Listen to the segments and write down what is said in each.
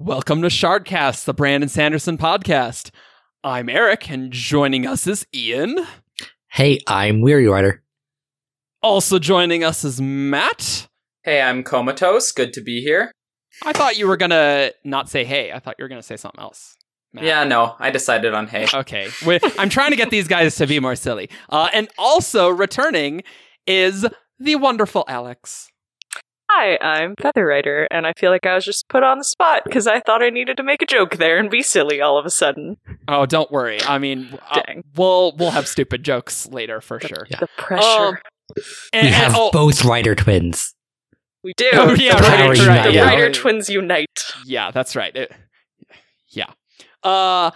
Welcome to Shardcast, the Brandon Sanderson podcast. I'm Eric, and joining us is Ian. Hey, I'm Weary Rider. Also joining us is Matt. Hey, I'm Comatose. Good to be here. I thought you were gonna not say hey. I thought you were gonna say something else. Matt. Yeah, no, I decided on hey. Okay. I'm trying to get these guys to be more silly. Uh, and also returning is the wonderful Alex. Hi, I'm Feather Rider, and I feel like I was just put on the spot because I thought I needed to make a joke there and be silly all of a sudden. Oh, don't worry. I mean, uh, Dang. we'll we'll have stupid jokes later for sure. Yeah. The pressure. Um, And, we have and- oh, both Rider twins. we do. Oh, yeah, the right, Rider, right, the yeah. Rider twins unite. Yeah, that's right. It- yeah. Uh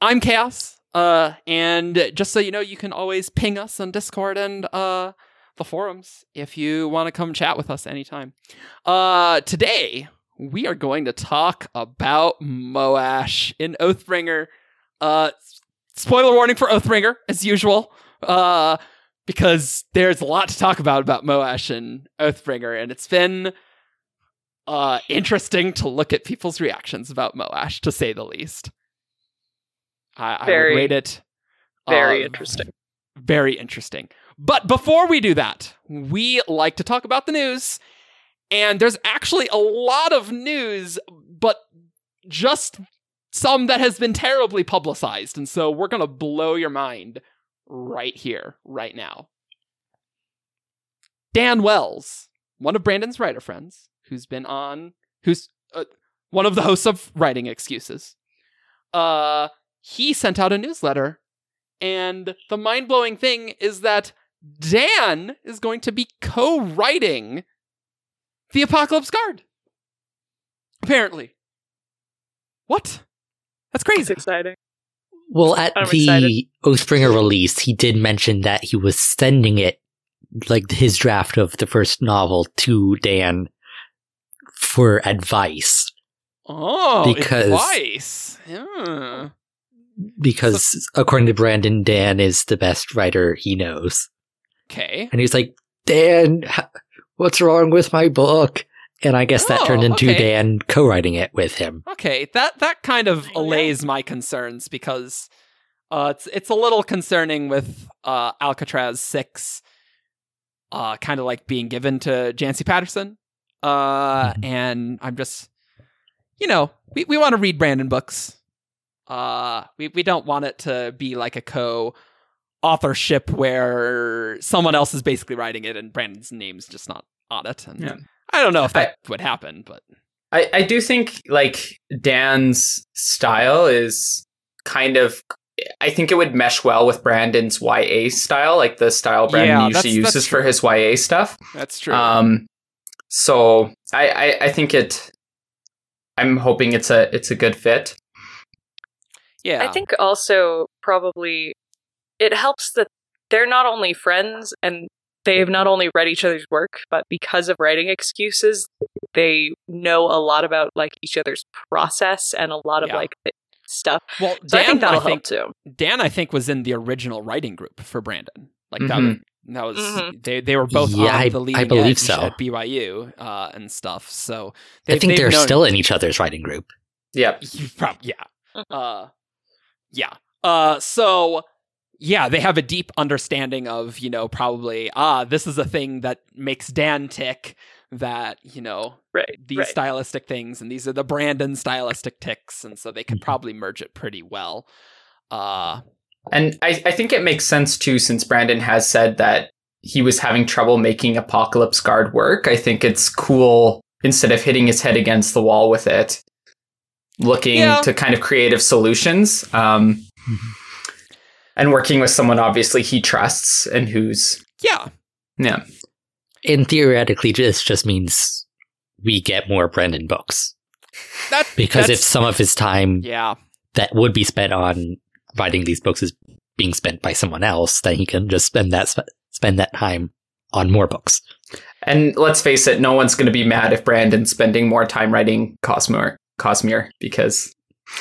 I'm Chaos. Uh and just so you know, you can always ping us on Discord and uh the forums if you want to come chat with us anytime. Uh today we are going to talk about Moash in Oathbringer. Uh spoiler warning for Oathbringer as usual. Uh because there's a lot to talk about about Moash and Oathbringer and it's been uh, interesting to look at people's reactions about Moash, to say the least. I, I would rate it Very uh, interesting. Very interesting. But before we do that, we like to talk about the news. And there's actually a lot of news, but just some that has been terribly publicized. And so we're going to blow your mind right here, right now. Dan Wells, one of Brandon's writer friends, who's been on, who's uh, one of the hosts of Writing Excuses, uh, he sent out a newsletter. And the mind blowing thing is that Dan is going to be co writing the Apocalypse Guard. Apparently. What? That's It's crazy. exciting. Well, at I'm the excited. Oathbringer release, he did mention that he was sending it, like his draft of the first novel, to Dan for advice Oh, Because- advice. Yeah. because, according to Brandon, Dan is the best writer he knows. Okay. And he's like, Dan, what's wrong with my book? And I guess that Oh, turned into okay. Dan co-writing it with him. Okay, that that kind of allays my concerns because uh, it's it's a little concerning with uh, Alcatraz six, uh, kind of like being given to Janci Patterson, uh, Mhm. and I'm just, you know, we we want to read Brandon books, uh, we we don't want it to be like a co authorship where someone else is basically writing it and Brandon's name's just not on it, and Yeah. I don't know if that would happen, but I, I do think like Dan's style is kind of I think it would mesh well with Brandon's YA style, like the style Brandon Yeah, usually that's- that's uses for his YA stuff. that's true. Um so I, I, I think it I'm hoping it's a it's a good fit. yeah, I think also probably it helps that they're not only friends and they've not only read each other's work, but because of writing excuses, they know a lot about like each other's process and a lot of Yeah. like stuff. Well, So Dan, I think that'll I think, help too. Dan, I think, was in the original writing group for Brandon. Like that, Mhm. that was Mhm. they. They were both Yeah, on I- the I leading believe so. at BYU uh, and stuff. So I they've- think they've they're known- still in each other's writing group. Yep. You prob- yeah, Mhm. uh, yeah. Uh, so yeah, they have a deep understanding of you know probably ah this is a thing that makes Dan tick. That you know Right. these right. stylistic things and these are the Brandon stylistic ticks, and so they could Mhm. probably merge it pretty well. Uh, And I, I think it makes sense too, since Brandon has said that he was having trouble making Apocalypse Guard work. I think it's cool instead of hitting his head against the wall with it, looking Yeah. to kind of creative solutions. Um, and working with someone obviously he trusts and who's yeah, yeah And theoretically, this just means we get more Brandon books. that Because if some of his time yeah. that would be spent on writing these books is being spent by someone else, then he can just spend that sp- spend that time on more books. and let's face it no one's going to be mad if brandon's spending more time writing cosmere cosmere because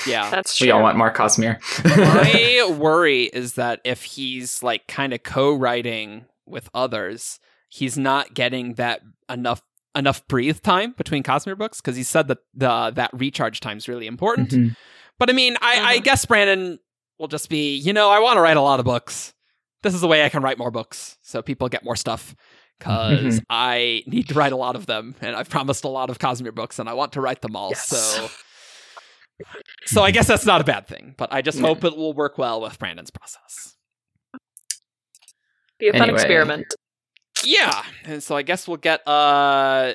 Yeah. That's true. we all want more cosmere My worry is that if he's like kind of co-writing with others, he's not getting that enough enough breathe time between Cosmere books because he said that the that recharge time is really important. Mhm. But I mean, I, I Mhm. guess Brandon will just be, you know, I want to write a lot of books. This is the way I can write more books so people get more stuff because Mhm. I need to write a lot of them and I've promised a lot of Cosmere books and I want to write them all. Yes. So so I guess that's not a bad thing, but I just Yeah. hope it will work well with Brandon's process. Be a fun Anyway. experiment. Yeah, and so I guess we'll get uh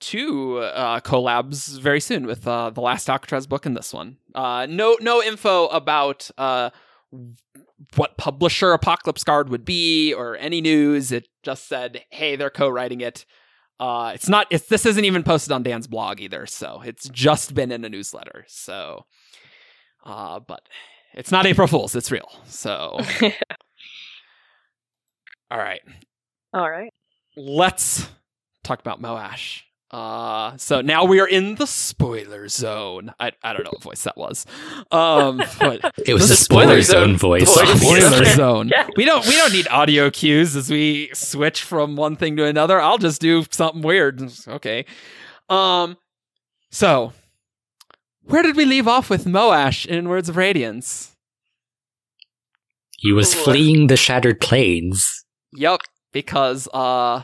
two uh collabs very soon with uh the last Alcatraz book and this one. Uh no no info about uh what publisher Apocalypse Guard would be or any news. It just said, "Hey, they're co-writing it." Uh it's not it's this isn't even posted on Dan's blog either, so it's just been in a newsletter. So uh but it's not April Fools, it's real. So all right All right. let's talk about Moash. Uh, so now we are in the spoiler zone. I, I don't know what voice that was. Um, but It was The a spoiler spoiler zone zone voice. voice. obviously. spoiler zone. Yeah. We don't we don't need audio cues as we switch from one thing to another. I'll just do something weird. Okay. Um, so where did we leave off with Moash in Words of Radiance? He was fleeing the shattered plains. Yep, because uh,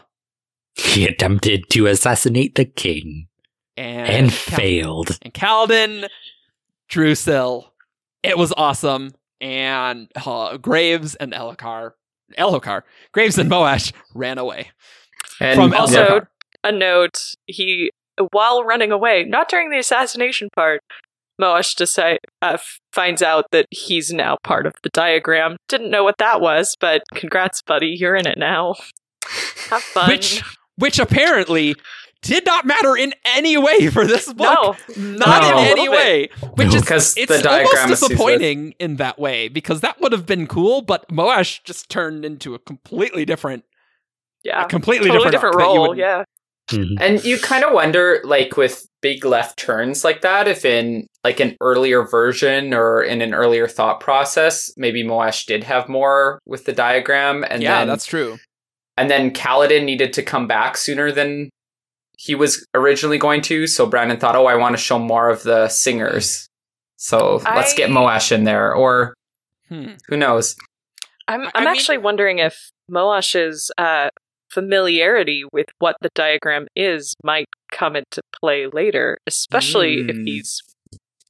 He attempted to assassinate the king and and Cal- failed. and Kaladin, Drusil. It was awesome. And uh, Graves and Elhokar, Elhokar, Graves and Moash ran away. And From Also, Elhokar. a note: he, while running away, not during the assassination part, Moash decide, uh, finds out that he's now part of the diagram. Didn't know what that was, but congrats, buddy, you're in it now. Have fun. Which, which apparently did not matter in any way for this book. no, Not No. in any way. Which No. is because it's the diagram almost is used with- disappointing in that way because that would have been cool, but Moash just turned into a completely different, yeah, a completely totally different, different arc that you role. would- Yeah, Mhm. And you kind of wonder, like with big left turns like that, if in like an earlier version or in an earlier thought process, maybe Moash did have more with the diagram, and yeah, then that's true. And then Kaladin needed to come back sooner than he was originally going to. So Brandon thought, oh, I want to show more of the singers, so let's get Moash in there, or Hmm. who knows? I'm. I- I'm I mean- actually wondering if Moash's uh, familiarity with what the diagram is might come into play later, especially if Mm. he's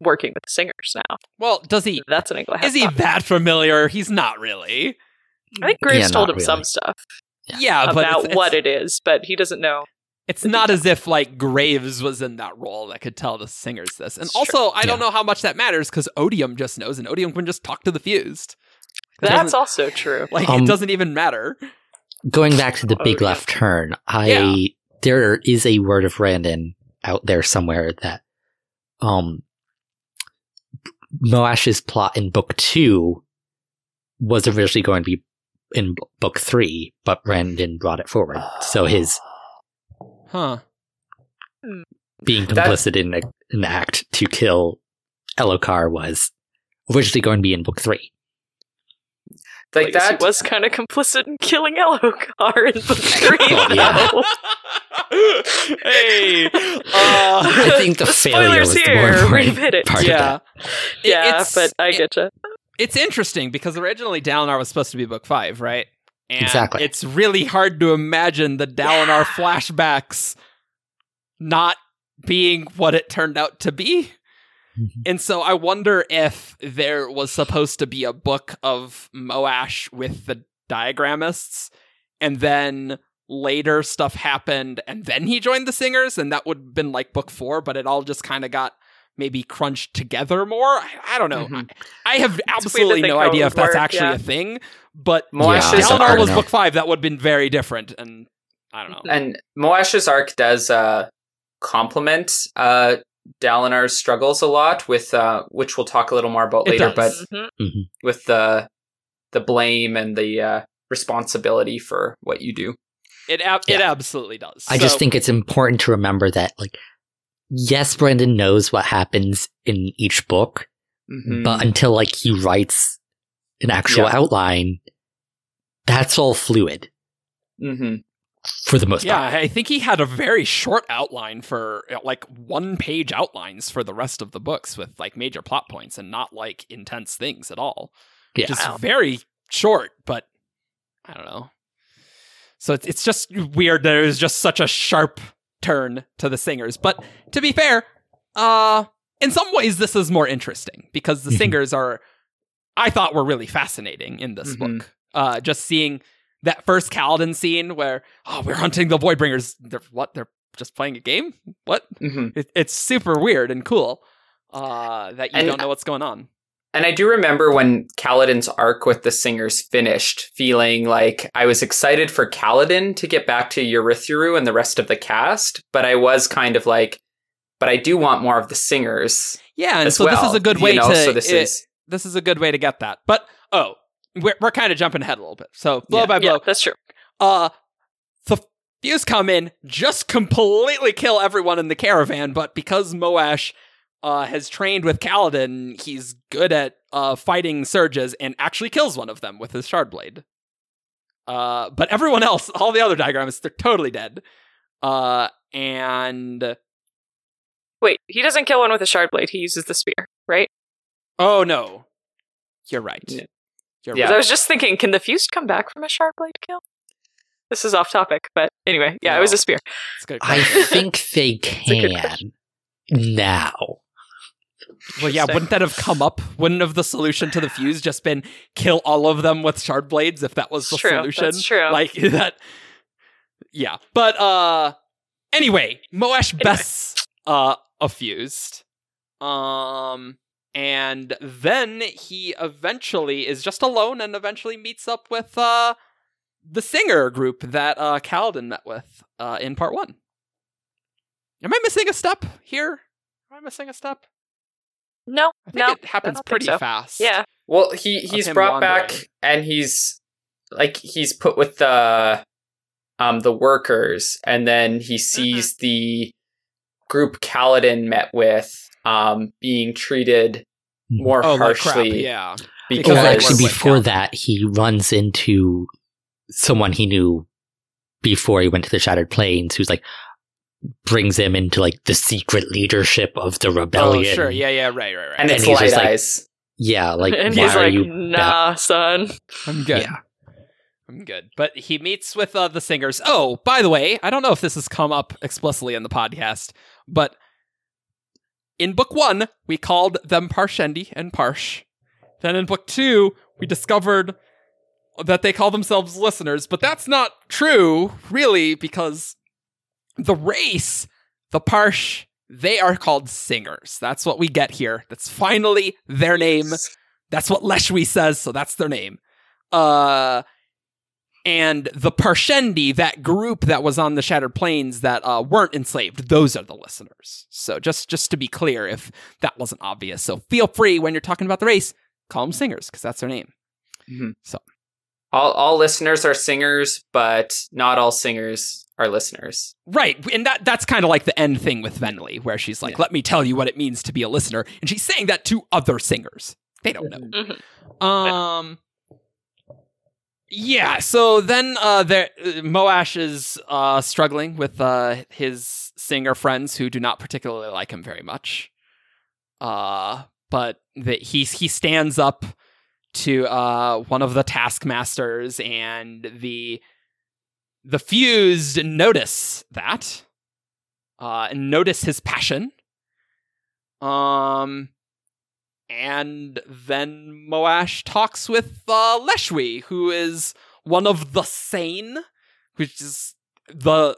working with the singers now. Well, does he? That's an angle. I Is he that familiar? He's not really. I think Graves Yeah, told not him some stuff Yeah, but about it's, what it's, it is, but he doesn't know. it's not as if like Graves was in that role that could tell the singers this. And It's also, I don't know how much that matters because Odium just knows, and Odium can just talk to the fused. It That's also true. like Um, it doesn't even matter. Going back to the Oh, big yeah. left turn, I Yeah. there is a word of Brandon out there somewhere that um Moash's plot in book two was originally going to be in book three, but Brandon brought it forward. So his Huh. being That- complicit in a, an act to kill Elhokar was originally going to be in book three. Like I guess that was kind of complicit in killing Elhokar in book three. Oh, yeah. hey. Uh, I think the, The failure spoilers was the more here. important We've hit it. part yeah. of that. Yeah, it's- but I it- get you. It's interesting because originally Dalinar was supposed to be book five, right? And Exactly. It's really hard to imagine the Dalinar flashbacks not being what it turned out to be. Mhm. And so I wonder if there was supposed to be a book of Moash with the diagramists, and then later stuff happened, and then he joined the singers, and that would have been like book four, but it all just kind of got maybe crunched together more. I, I don't know. Mhm. I, I have to absolutely no idea if that's work, actually yeah. a thing, but Moash's Yeah, I Dalinar was book five, that would have been very different, and I don't know. And Moash's arc does uh, complement uh, Dalinar's struggles a lot, with uh, which we'll talk a little more about It later. does. But Mhm. with the the blame and the uh, responsibility for what you do. It ab- it absolutely does. I just think it's important to remember that, like, yes, Brandon knows what happens in each book, Mhm. but until like he writes an actual Yeah. outline, that's all fluid. hmm for the most Yeah, part. I think he had a very short outline for uh, like one page outlines for the rest of the books with like major plot points and not like intense things at all. Yeah. Just very short, but I don't know. So it's it's just weird. that it was just such a sharp turn to the singers. But to be fair, uh, in some ways this is more interesting because the Mhm. singers are, I thought, were really fascinating in this Mhm. book. Uh, just seeing that first Kaladin scene where oh we're hunting the Voidbringers. They're what? They're just playing a game. What? hmm It, it's super weird and cool. Uh, that you And- don't know what's going on. And I do remember when Kaladin's arc with the singers finished, feeling like I was excited for Kaladin to get back to Urithiru and the rest of the cast, but I was kind of like, but I do want more of the singers Yeah, and as so well. this is a good you way know? to. So this it- is this is a good way to get that. But oh, we're we're kind of jumping ahead a little bit. So blow Yeah. by blow, Yeah, that's true. uh, the fuse come in, just completely kill everyone in the caravan. But because Moash uh has trained with Kaladin, he's good at uh fighting surges and actually kills one of them with his shard blade. Uh, but everyone else, all the other diagrams, they're totally dead. Uh, and Wait, he doesn't kill one with a shard blade. He uses the spear, right? oh no, you're right. Yeah. You're Yeah. 'Cause I was just thinking, can the fused come back from a shard blade kill? This is off topic, but anyway, yeah, it was a spear. It's. I think they can now. Well, yeah, wouldn't that have come up? Wouldn't have the solution to the fuse just been kill all of them with shard blades if that was the True, solution? that's true. Like that. Yeah, but uh, anyway, Moash Anyway. bests uh a fused, um, and then he eventually is just alone and eventually meets up with uh the singer group that uh Kaladin met with uh in part one. Am I missing a step here? Am I missing a step? No, I think no, it happens pretty so. fast. yeah. Well, he he's him brought back and he's like he's put with the um the workers and then he sees the group Kaladin met with um being treated more Oh, like crap. harshly Yeah. because Because Well, actually, was like before that, he runs into someone he knew before he went to the Shattered Plains, who's like brings him into like the secret leadership of the rebellion. Oh, rebellion. sure. Yeah, yeah, right, right, right. and it's And he's light just like- eyes. Yeah, like and why he's are like, you? nah, son. I'm good. Yeah. I'm good. But he meets with uh, the singers. Oh, by the way, I don't know if this has come up explicitly in the podcast, but in book one, we called them Parshendi and Parsh. Then in book two, we discovered that they call themselves listeners, but that's not true, really, because the race, the Parsh, they are called singers. That's what we get here. That's finally their name. That's what Leshwi says, so that's their name. Uh and the Parshendi, that group that was on the Shattered Plains that uh, weren't enslaved, those are the listeners. So just just to be clear, if that wasn't obvious, so feel free when you're talking about the race, call them singers because that's their name. All all listeners are singers, but not all singers are listeners. Right, and that that's kind of like the end thing with Venli, where she's like, Yeah. "Let me tell you what it means to be a listener," and she's saying that to other singers. They don't know. Mhm. Um. Yeah. So then, uh, there uh, Moash is uh struggling with uh his singer friends who do not particularly like him very much. Uh, but that he he stands up to uh one of the taskmasters, and the the fused notice that, uh, and notice his passion. Um, and then Moash talks with uh, Leshwi, who is one of the sane, which is the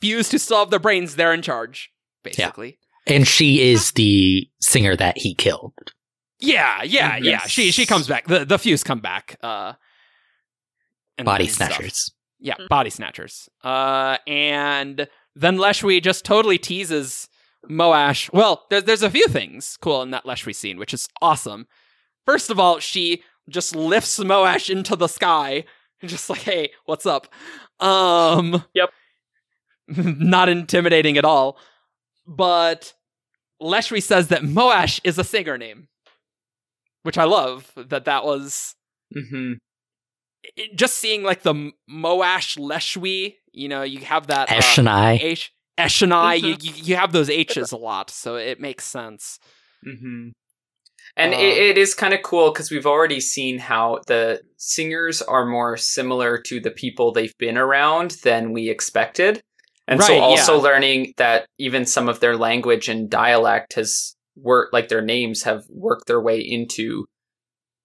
fused who still have their brains. They're in charge, basically. And she is the singer that he killed. Yeah, yeah, yeah. She she comes back. The the fuse come back. Uh, and- Body and stuff. snatchers. Yeah, Mhm. body snatchers. Uh, and then Leshwi just totally teases Moash. Well, there's there's a few things cool in that Leshwi scene, which is awesome. First of all, she just lifts Moash into the sky, and just like, hey, what's up? Um, Yep. not intimidating at all. But Leshwi says that Moash is a singer name, which I love. That that was Mm-hmm. it- just seeing like the Moash Leshwi, you know, you have that uh, Eshonai. H Eshonai, you, you you have those H's a lot, so it makes sense. hmm And Uh, it, it is kind of cool because we've already seen how the singers are more similar to the people they've been around than we expected. And so also yeah. learning that even some of their language and dialect has worked, like their names have worked their way into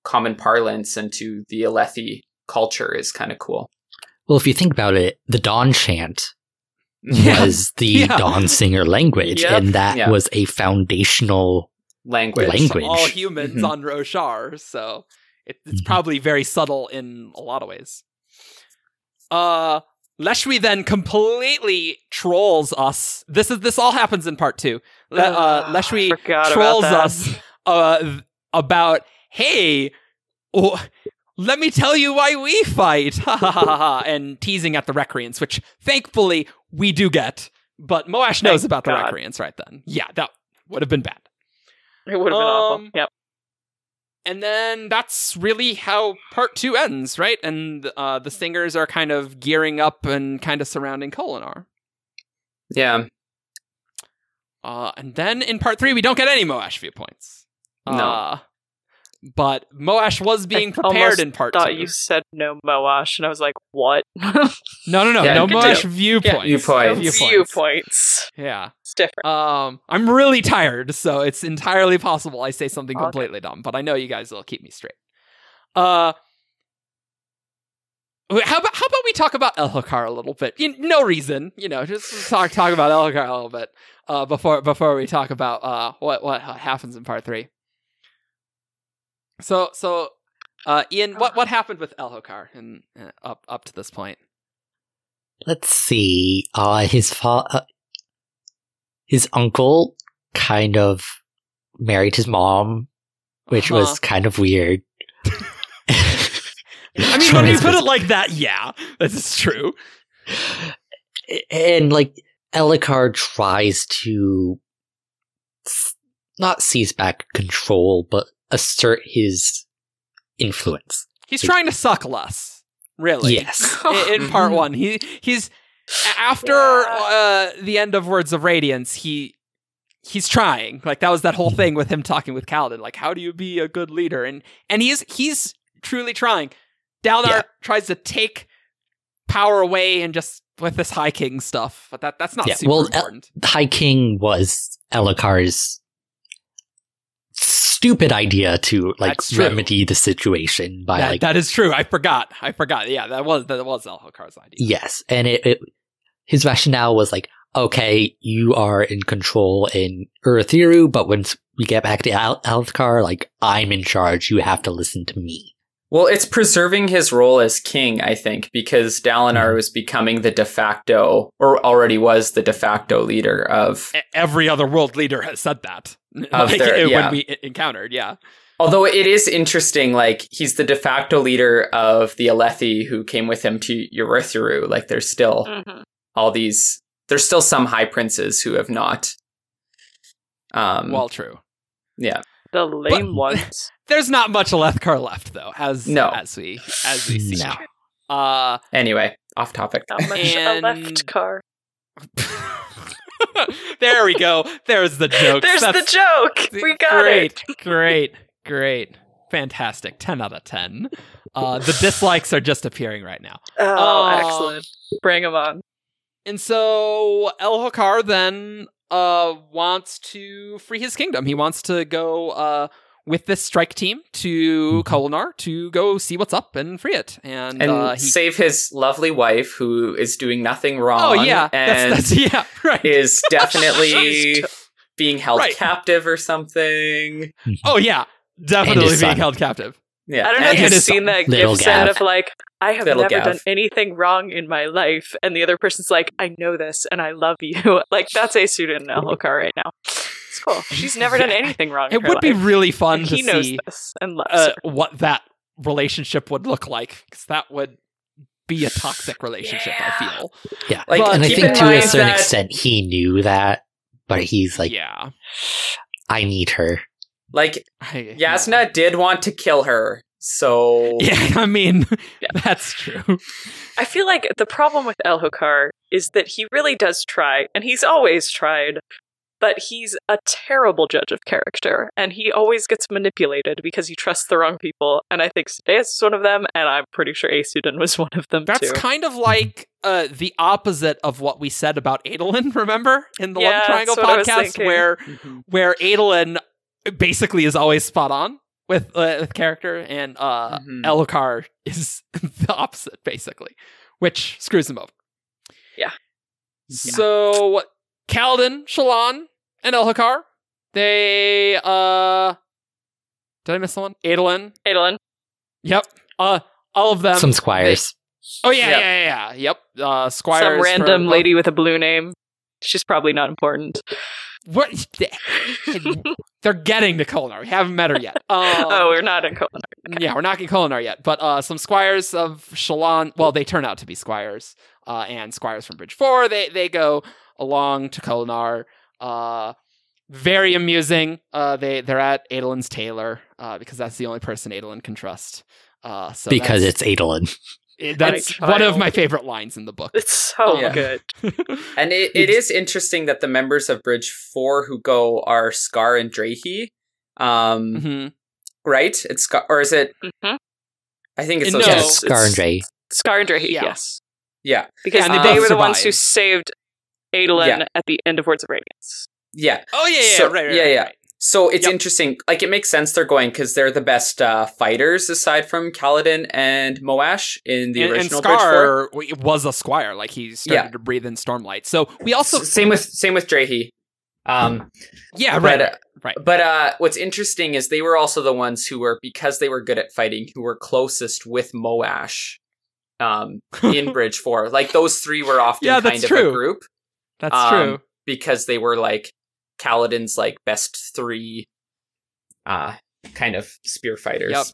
common parlance and to the Alethi culture is kind of cool. Well, if you think about it, the Dawn chant Yeah. was the Yeah. Dawn singer language, Yep. and that Yeah. was a foundational. Language. Language. all humans Mhm. on Roshar, so it, it's Mhm. probably very subtle in a lot of ways. Uh, Leshwi then completely trolls us. This is this all happens in part two. Le- uh, Leshwi trolls about us uh, about, hey, oh, let me tell you why we fight, ha ha ha ha, ha, and teasing at the recreants, which thankfully we do get. But Moash knows Thank about the recreants right then. Yeah, that would have been bad. It would have been awful. Um, Yep. And then that's really how part two ends, right? And uh, the singers are kind of gearing up and kind of surrounding Kholinar. Yeah. Uh, and then in part three, we don't get any Moash viewpoints. No. Uh, but Moash was being I prepared in part Thought two. you said no Moash, and I was like, what? No, no, no, Yeah, no continue. Moash viewpoints. viewpoints. Viewpoints. Yeah. It's different. Um, I'm really tired, so it's entirely possible I say something Okay. completely dumb, but I know you guys will keep me straight. Uh, how about how about we talk about Elhokar a little bit? You, no reason, you know, just talk talk about Elhokar a little bit. Uh, before before we talk about uh what what happens in part three. So so, uh, Ian, what what happened with Elhokar and uh, up up to this point? Let's see. Uh, his fa- uh, his uncle kind of married his mom, which Uh-huh. was kind of weird. I mean, when you put it like that, yeah, this is true. and like Elhokar tries to not seize back control, but assert his influence. He's trying to suckle us, really. Yes. in, in part one, he he's after uh, the end of Words of Radiance, he he's trying. Like that was that whole thing with him talking with Kaladin. Like, how do you be a good leader? And and he's he's truly trying. Dalinar Yeah. tries to take power away and just with this High King stuff, but that that's not Yeah, super well, El- important. High King was Elhokar's stupid idea to like remedy the situation by That- like that is true. I forgot. I forgot. Yeah, that was that was Elhokar's idea. yes, and it, it his rationale was like, okay, you are in control in Urithiru, but once we get back to Al- Alethkar, like I'm in charge, you have to listen to me. Well, it's preserving his role as king, I think, because Dalinar Mhm. was becoming the de facto, or already was the de facto leader of. Every other world leader has said that. Of Like, their- yeah. when we encountered, yeah. Although it is interesting, like he's the de facto leader of the Alethi who came with him to Urithiru. Like there's still Mhm. All these. There's still some high princes who have not. Um. Well, true. yeah. The lame ones. There's not much Alethkar left, though, as No. as we as we see. No. Uh, Anyway, off topic. Not much And- a left car. there we go. There's the joke. There's That's the joke. We got great, it. Great, great, Great. fantastic. Ten out of ten. Uh, the dislikes are just appearing right now. Oh, Um, excellent. Bring them on. And so Elhokar then uh wants to free his kingdom. He wants to go uh with this strike team to. Kholinar to go see what's up and free it. And, and uh, he save his lovely wife who is doing nothing wrong. Oh yeah, and that's, that's yeah, right. is definitely being held Right. captive or something. oh yeah, definitely being son. held captive. Yeah, I don't know and if you've seen that gif set of like, I have Little never Gav. done anything wrong in my life, and the other person's like, I know this and I love you. like that's Aesudan in Elhokar right now. It's cool. She's never done anything wrong. in It her would be really fun and to he knows see this and loves uh, her. what that relationship would look like, because that would be a toxic relationship. I feel. Yeah, Like, But and I think to a certain that- extent he knew that, but he's like, yeah, I need her. Like I- Jasnah did want to kill her So Yeah, I mean, Yeah. that's true. I feel like the problem with Elhokar is that he really does try, and he's always tried, but he's a terrible judge of character, and he always gets manipulated because he trusts the wrong people. And I think Sadeas is one of them, and I'm pretty sure Aesudan was one of them That's too. kind of like uh, the opposite of what we said about Adolin, remember? In the Yeah, Love Triangle that's what I was podcast, thinking. where Mhm. where Adolin basically is always spot on with uh, with character, and uh, Mhm. Elhokar is the opposite, basically, which screws him over. Yeah. So Kaladin, Shallan, and Elhokar, they uh, did I miss someone? Adolin. Adolin. Yep. Uh, all of them. Some squires. Oh yeah, Yeah. yeah, yeah, yeah. Yep. Uh, Squires. Some random for- lady with a blue name. She's probably not important. What? They're getting to Kholinar. We haven't met her yet. Um, oh, we're not in Kholinar. yeah, we're not getting Kholinar yet. But uh, some squires of Shallan. Well, they turn out to be squires. Uh, and squires from Bridge Four. They they go along to Kholinar. Uh, very amusing. Uh, they they're at Adolin's tailor. Uh, because that's the only person Adolin can trust. Uh, so because it's Adolin. It, that's one of my favorite lines in the book. It's so Yeah. good. And it, it is interesting that the members of Bridge 4 who go are Skar and Drehy. Um, Mhm. right? It's Skar, or is it? hmm I think it's No, Yeah, No, guys. Skar and Dre. Skar and Drehy, Yeah. yes. Yeah, Because and they they both were the ones who saved Adolin Yeah. at the end of Words of Radiance. yeah. Oh yeah, yeah, So- right, right, yeah, right, yeah. right. So it's Yep. interesting. Like it makes sense they're going because they're the best uh, fighters aside from Kaladin and Moash in the and, and original Bridge 4. Skar was a squire, like he started Yeah. to breathe in stormlight. So we also, same with same with Drehy. Um, yeah, but, right, uh, right. But uh, what's interesting is they were also the ones who were because they were good at fighting, who were closest with Moash um, in Bridge Four. Like those three were often Yeah, kind that's of true. a group That's um, true. because they were like Kaladin's like best three, uh, kind of spear fighters. Yep.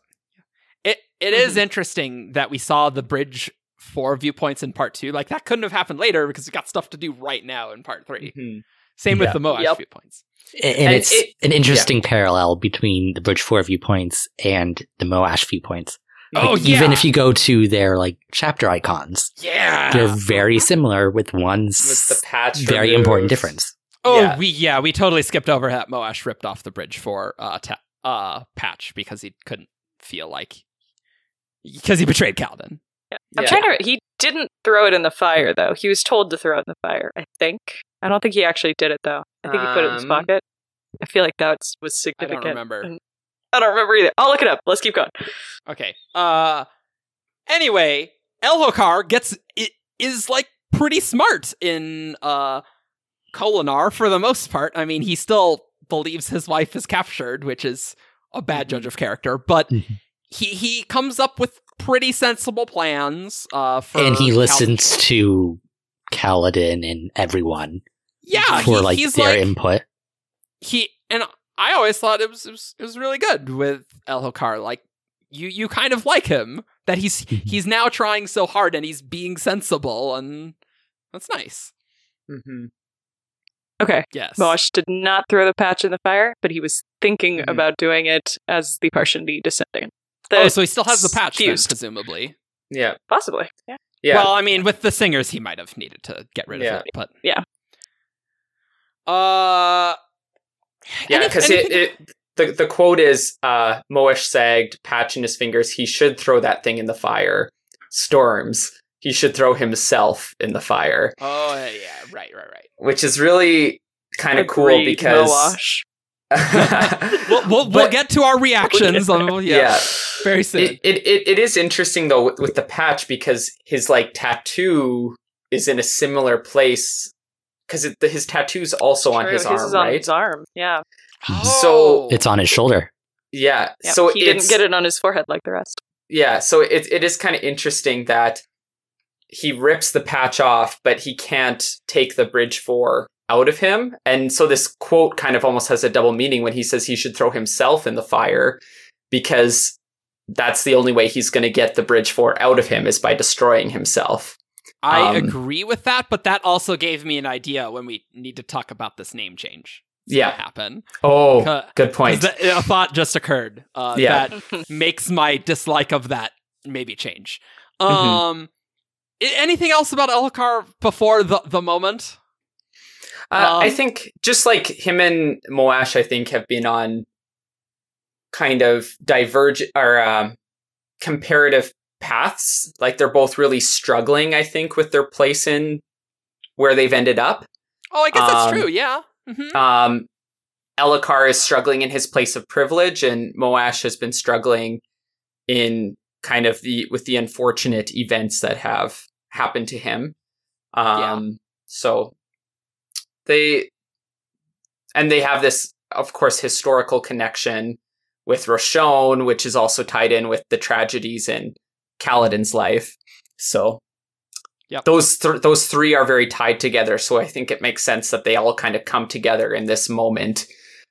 It it is Mm-hmm. interesting that we saw the bridge four viewpoints in part two. Like that couldn't have happened later because we got stuff to do right now in part 3 Mhm. Same with the Moash Yep. viewpoints. And, And it's it- an interesting parallel between the Bridge 4 viewpoints and the Moash viewpoints. Oh, Like, Even if you go to their like chapter icons, Yeah, they're very similar with one with the patch. very removed. important difference. Oh, Yeah. we yeah we totally skipped over that Moash ripped off the bridge four uh ta- uh patch because he couldn't feel like because he betrayed Kaladin. Yeah. I'm Yeah. trying to. He didn't throw it in the fire, though. He was told to throw it in the fire, I think. I don't think he actually did it, though. I think he put it in his Um, pocket. I feel like that was significant. I don't remember. I don't remember either. I'll look it up. Let's keep going. Okay. Uh anyway, Elhokar gets it is like pretty smart in uh Kholinar for the most part. I mean, he still believes his wife is captured, which is a bad judge of character, but Mhm. he he comes up with pretty sensible plans uh for and he Kal- listens to Kaladin and everyone yeah, for he- like he's their like input. he and I always thought it was it was, it was really good with Elhokar. Like you you kind of like him that he's he's now trying so hard and he's being sensible and that's nice. Mhm. Okay. Yes. Moash did not throw the patch in the fire, but he was thinking Mhm. about doing it as the Parshendi descending. The, oh, so he still has the patch then, presumably. Yeah. possibly. Yeah. Yeah. Well, I mean, with the singers, he might have needed to get rid Yeah. of it, but Yeah. Uh, Yeah, because it, anything- it the the quote is uh Moash sagged, patch in his fingers, he should throw that thing in the fire. Storms. He should throw himself in the fire. Oh yeah, right, right, right. Which is really kind of cool because Moash. We'll we'll, we'll get to our reactions. on, yeah, yeah. very soon. It, it it it is interesting though with, with the patch because his like tattoo is in a similar place because his tattoo's also on True, his arm, is on right? his arm. Yeah. Hmm. so- oh. It's on his shoulder. Yeah. Yep, so he it's, didn't get it on his forehead like the rest. Yeah, so it it is kind of interesting that he rips the patch off, but he can't take the bridge four out of him. And so this quote kind of almost has a double meaning when he says he should throw himself in the fire because that's the only way he's going to get the bridge four out of him is by destroying himself. I Um, agree with that, but that also gave me an idea when we need to talk about this name change Yeah. happen. Oh, good point. that- a thought just occurred uh, Yeah. that makes my dislike of that maybe change. Mhm. Um, i- anything else about Elhokar before the the moment? Uh, I Um, think just like him and Moash, I think have been on kind of diverge or um, comparative paths. Like they're both really struggling. I think with their place in where they've ended up. Oh, I guess that's Um, true. Yeah. Mhm. Um, Elhokar is struggling in his place of privilege, and Moash has been struggling in kind of the with the unfortunate events that have happened to him. Um, so they and they have this, of course, historical connection with Roshone, which is also tied in with the tragedies in Kaladin's life. So Yep. those th- those three are very tied together. So I think it makes sense that they all kind of come together in this moment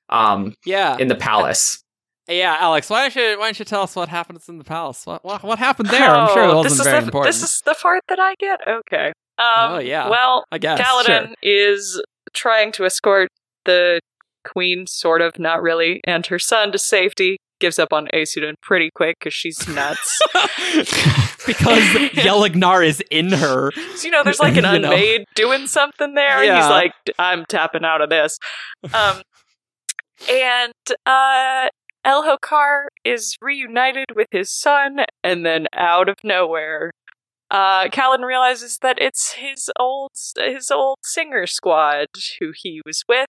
um, Yeah. in the palace. Yeah, Alex, why don't you why don't you tell us what happens in the palace? What what, what happened there? I'm sure it Oh, wasn't this is very the, important. This is the part that I get. Okay. Um, Oh, yeah. Well, I guess. Kaladin Sure. is trying to escort the queen, sort of, not really, and her son to safety. Gives up on Aesudan pretty quick because she's nuts. because Yelig-nar is in her. so, you know, there's like an You know. unmade doing something there. and Yeah. He's like, I'm tapping out of this. Um, and uh, Elhokar is reunited with his son, and then out of nowhere, uh, Kaladin realizes that it's his old his old singer squad who he was with,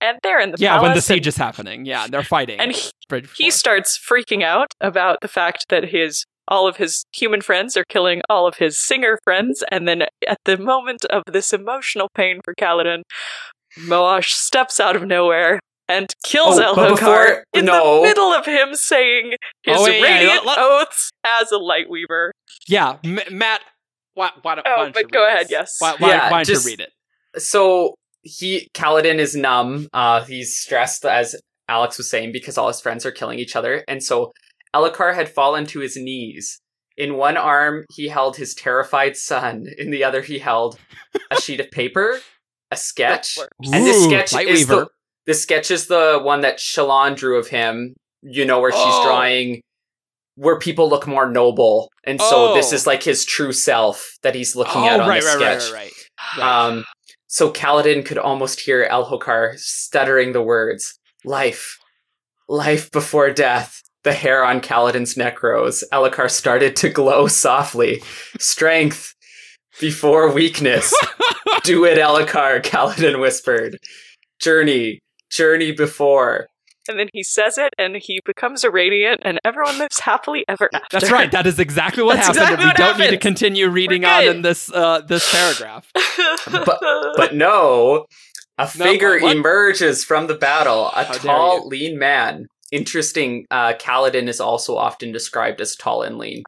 and they're in the Yeah, when the siege is happening. Yeah, they're fighting. and, and he, he starts freaking out about the fact that his all of his human friends are killing all of his singer friends, and then at the moment of this emotional pain for Kaladin, Moash steps out of nowhere and kills Oh, Elhokar before- in no. the middle of him saying his Oh, wait, yeah, radiant let- let- oaths as a lightweaver. Yeah, M- Matt. Why, why, don't- Oh, why don't but you go read ahead, this? yes. Why, why, Yeah, why don't just- you read it? So he Kaladin is numb. Uh, he's stressed, as Alex was saying, because all his friends are killing each other, and so Elhokar had fallen to his knees. In one arm, he held his terrified son. In the other, he held a sheet of paper, a sketch, and this Ooh, sketch is Lightweaver. the this sketch is the one that Shallan drew of him. You know where she's Oh. drawing where people look more noble, and so this Oh. is like his true self that he's looking oh, at on right, the right, sketch. right, right, right. Um, so Kaladin could almost hear Elhokar stuttering the words, life, life before death. The hair on Kaladin's neck rose. Elhokar started to glow softly. Strength before weakness. Do it, Elhokar, Kaladin whispered. Journey, journey before. And then he says it, and he becomes a radiant, and everyone lives happily ever after. That's right. That is exactly what That's happened. exactly we what don't need to continue reading on in this uh, this paragraph. But- But no, a figure what? emerges from the battle. A How tall, lean man. Interesting, uh, Kaladin is also often described as tall and lean.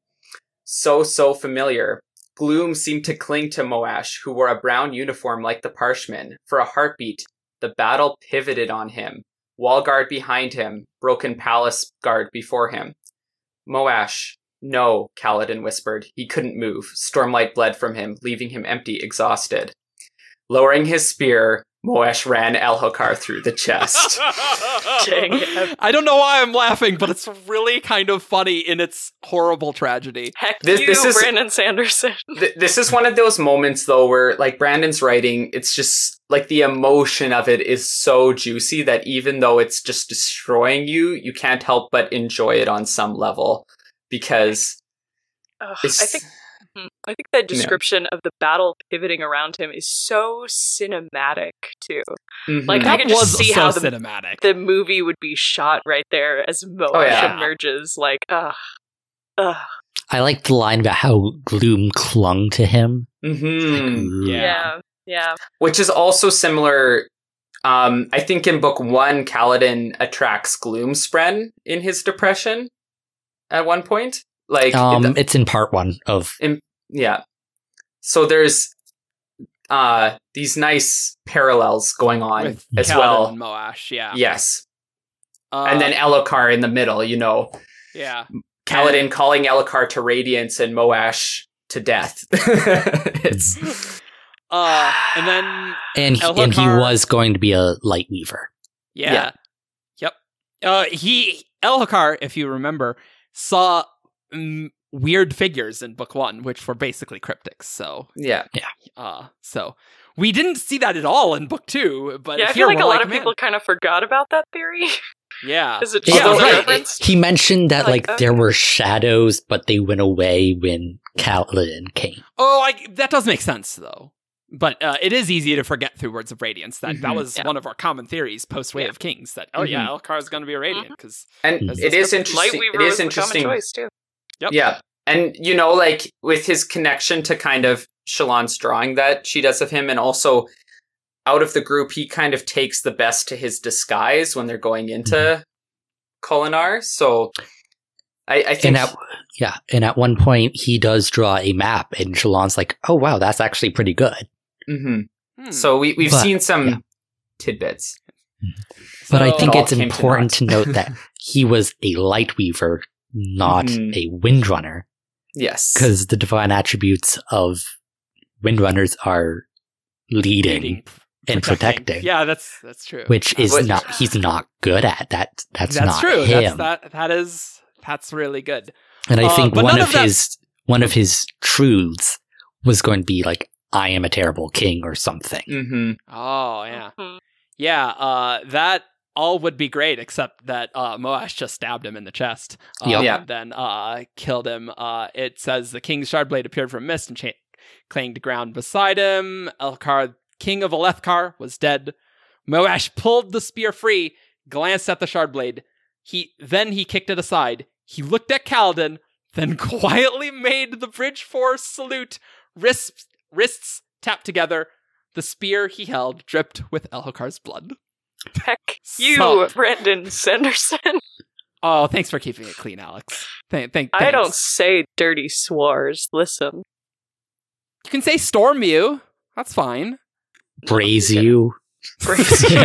So, so familiar. Gloom seemed to cling to Moash, who wore a brown uniform like the Parshmen. For a heartbeat, the battle pivoted on him. Wall guard behind him, broken palace guard before him. Moash, no, Kaladin whispered. He couldn't move. Stormlight bled from him, leaving him empty, exhausted. Lowering his spear, Moash ran Elhokar through the chest. Dang. I don't know why I'm laughing, but it's really kind of funny in its horrible tragedy. Heck This- you, this is- Brandon Sanderson. Th- this is one of those moments, though, where, like, Brandon's writing, it's just, like, the emotion of it is so juicy that even though it's just destroying you, you can't help but enjoy it on some level. Because Ugh, it's. I think Mhm. I think the description of the battle pivoting around him is so cinematic too. Mhm. Like, I That could just was see so how the- cinematic. The movie would be shot right there as Moash Oh, yeah. emerges. Like, ugh, ugh, I like the line about how Gloom clung to him. Mhm. Ooh. Yeah. yeah, yeah. which is also similar. Um, I think in book one, Kaladin attracts Gloomspren in his depression at one point. Like, Um, the- it's in part one of yeah. So there's uh these nice parallels going on With as Kaladin well. and Moash, yeah. Yes, Uh, and then Elhokar in the middle. You know, yeah. Kaladin calling Elhokar to radiance and Moash to death. it's Uh, and then and he, and he was going to be a light weaver. Yeah. Yeah. Yep. Uh, he Elhokar, if you remember, saw mm, weird figures in book one, which were basically cryptics. So, Yeah. uh, so we didn't see that at all in book two. But yeah, I feel like a lot of people kind of forgot about that theory. Yeah. Is it Yeah, just Yeah, right. reference? He mentioned that Like, like, there were shadows, but they went away when Kaladin came. Oh, I, that does make sense though. But uh, it is easy to forget through Words of Radiance. That that Mhm. was Yeah. one of our common theories post Way Yeah. of Kings. That oh yeah, Elhokar is going to be a Radiant because And That's it is interesting. Lightweaver It is was the interesting. choice too. Yep. Yeah. And you know, like with his connection to kind of Shallan's drawing that she does of him, and also out of the group, he kind of takes the best to his disguise when they're going into Kholinar. So I, I think And at yeah, and at one point he does draw a map, and Shallan's like, "Oh wow, that's actually pretty good." Mhm. Hmm. so we we've But- seen some yeah. tidbits. But I think all it's came to important to note that he was a light weaver, not Mhm. a windrunner, Yes. because the divine attributes of windrunners are leading, leading, and protecting, Yeah, that's that's true. which is What- not he's not good at. That that's, that's not true. him. That's that that is that's really good. and I uh, think one of, of that- his one of his truths was going to be like, "I am a terrible king" or something. Mm-hmm. Oh yeah, Mhm. yeah. Uh, that all would be great, except that uh, Moash just stabbed him in the chest. Uh, Yeah. and Then uh, killed him. Uh, it says the king's shard blade appeared from mist and cha- clanged ground beside him. Elhokar, king of Alethkar, was dead. Moash pulled the spear free, glanced at the shard blade. He then he kicked it aside. He looked at Kaladin, then quietly made the bridge force salute. Wrists wrists tapped together. The spear he held dripped with Elhokar's blood. Heck you, So- Brandon Sanderson. Oh, thanks for keeping it clean, Alex. Thank, thank, I don't say dirty swars. Listen. You can say storm you. That's fine. Braize you. Braize you.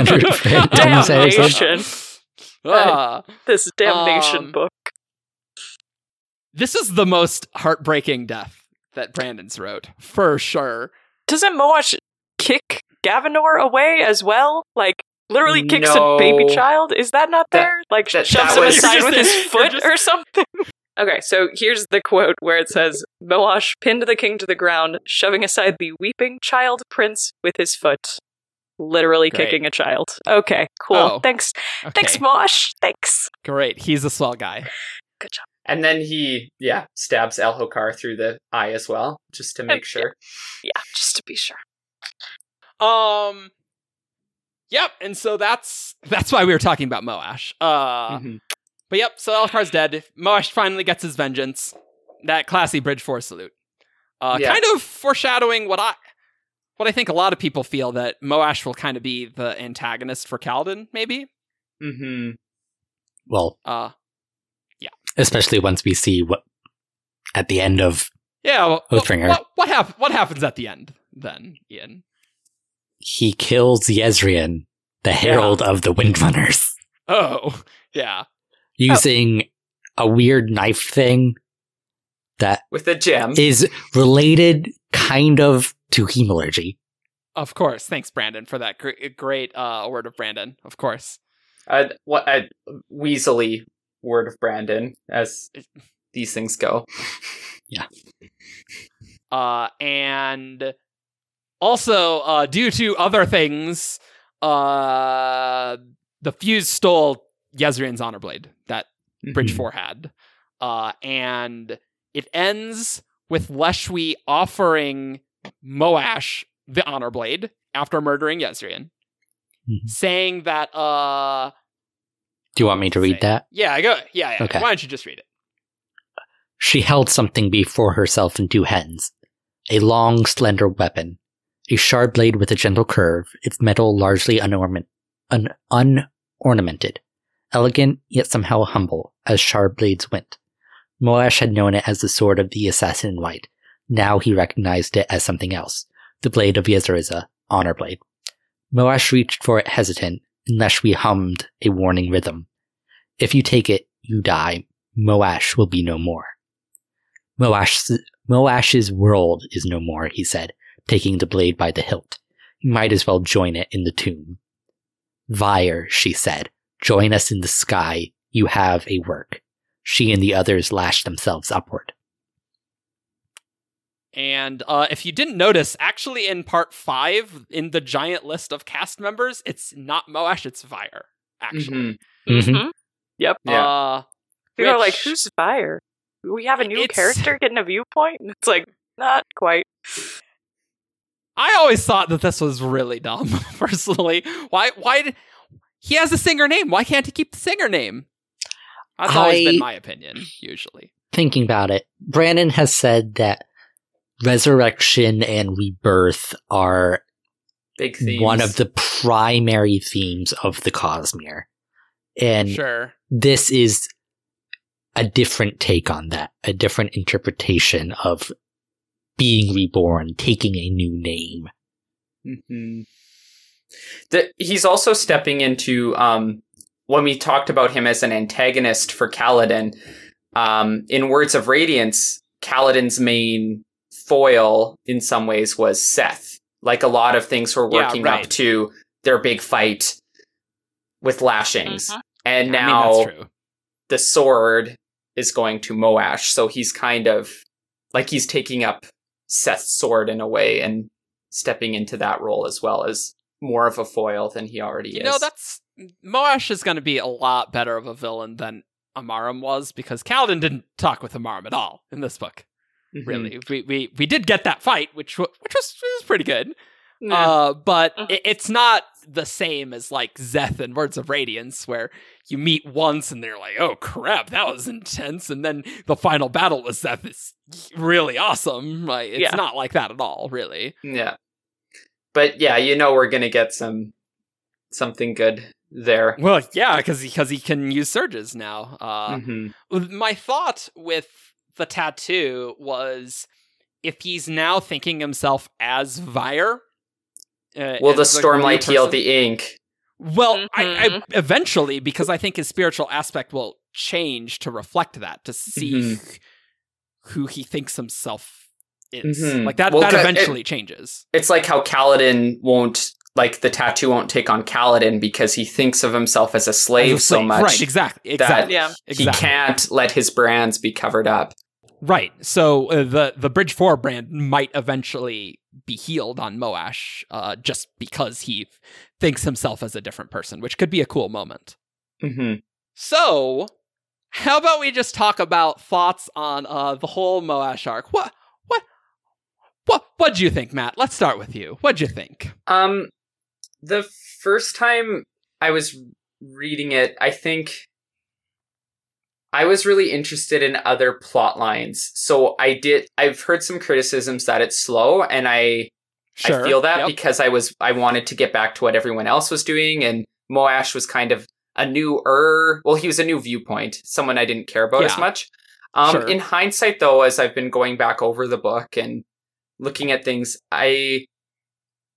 Damnation. Ah, This damnation Um, book. this is the most heartbreaking death that Brandon's wrote, for sure. Doesn't Moash kick Gavinor away as well? Like, literally kicks No. a baby child? Is that not That- there? like, that- shoves that him was- aside with his foot just- or something? Okay, so here's the quote where it says Moash pinned the king to the ground, shoving aside the weeping child prince with his foot. Literally Great. kicking a child. Okay, cool. Oh, Thanks. Okay, Thanks, Moash. Thanks. great. He's a swell guy. Good job. And then he, yeah, stabs Elhokar through the eye as well, just to make sure. Yeah, just to be sure. Um. Yep, and so that's that's why we were talking about Moash. Uh, Mhm. but yep, so Elhokar's dead. Moash finally gets his vengeance. That classy bridge force salute. Uh, Yeah. kind of foreshadowing what I what I think a lot of people feel that Moash will kind of be the antagonist for Kaladin, maybe. Mhm. Well, Uh, Yeah. especially once we see what at the end of yeah. Well, Oathbringer. What what, hap- what happens at the end then, Ian? He kills Yezrian, the herald of the Windrunners, Oh, yeah. using a weird knife thing that With a gem. is related kind of to hemalurgy. Of course. Thanks, Brandon, for that gr- great uh, word of Brandon. Of course. a, what a weaselly word of Brandon, as these things go. Yeah. Uh, and also, uh, due to other things, uh, the fuse stole Yezrian's honor blade that Bridge Mhm. 4 had. Uh, and it ends with Leshwi offering Moash the honor blade after murdering Yezrian, Mhm. saying that, uh, Do you want me to read say- that? Yeah, go. Yeah, yeah. Okay. Why don't you just read it? She held something before herself in two hands a long, slender weapon, a sharp blade with a gentle curve, its metal largely unornament, un- unornamented, elegant yet somehow humble, as sharp blades went. Moash had known it as the sword of the assassin in white. Now he recognized it as something else the blade of Jezerezeh, honor blade. Moash reached for it hesitant, and hummed a warning rhythm. If you take it, you die. Moash will be no more. Moash, Moash's world is no more, he said, taking the blade by the hilt. You might as well join it in the tomb. Vyre, she said, join us in the sky. You have a work. She and the others lashed themselves upward. And uh, if you didn't notice, actually in part five, in the giant list of cast members, it's not Moash, it's Vyre. Actually, Mhm. Mhm. Mhm. Yep. Yeah. uh, People are like, who's Fire? We have a new character getting a viewpoint? And it's like, not quite. I always thought that this was really dumb. Personally, why? Why did he has a singer name? Why can't he keep the singer name? That's always I- been my opinion. Usually, Thinking about it, Brandon has said that resurrection and rebirth are Big themes. one of the primary themes of the Cosmere. And sure. this is a different take on that, a different interpretation of being reborn, taking a new name. hmm The, he's also stepping into um, when we talked about him as an antagonist for Kaladin. Um, in Words of Radiance, Kaladin's main foil, in some ways, was Szeth. Like a lot of things were Yeah, working right. up to their big fight with lashings, Mhm. and I now mean, the sword is going to Moash. So he's kind of like he's taking up Szeth's sword in a way and stepping into that role as well as more of a foil than he already You is. know, that's Moash is going to be a lot better of a villain than Amaram was because Kaladin didn't talk with Amaram at all in this book. Mhm. Really, we, we we did get that fight, which which was, was pretty good. Uh, but Mhm. it, it's not the same as like Szeth and Words of Radiance, where you meet once and they're like, "Oh crap, that was intense," and then the final battle with Szeth is really awesome. Like, it's Yeah. not like that at all, really. Yeah. But yeah, you know we're gonna get some something good there. Well, yeah, because because he can use surges now. Uh, Mhm. my thought with the tattoo was if he's now thinking himself as Vyre. Uh, Will the as a Stormlight heal the ink? Well, I, I Mhm. eventually because I think his spiritual aspect will change to reflect that to see Mhm. who he thinks himself is. Mhm. Like that. Well, that ca- eventually changes. It's like how Kaladin won't like the tattoo won't take on Kaladin because he thinks of himself as a slave, As a so much. Right. Exactly. Exactly. yeah. Exactly. He can't let his brands be covered up. Right. So uh, the the Bridge Four brand might eventually be healed on Moash, uh, just because he thinks himself as a different person, which could be a cool moment. Mm-hmm. So, how about we just talk about thoughts on uh, the whole Moash arc? What what what what do you think, Matt? Let's start with you. What'd you think? Um, the first time I was reading it, I think I was really interested in other plot lines. So I did. I've heard some criticisms that it's slow, and I I feel that Yep. because I was I wanted to get back to what everyone else was doing, and Moash was kind of a new er Well, he was a new viewpoint, someone I didn't care about as much. Um, Sure. In hindsight, though, as I've been going back over the book and looking at things, I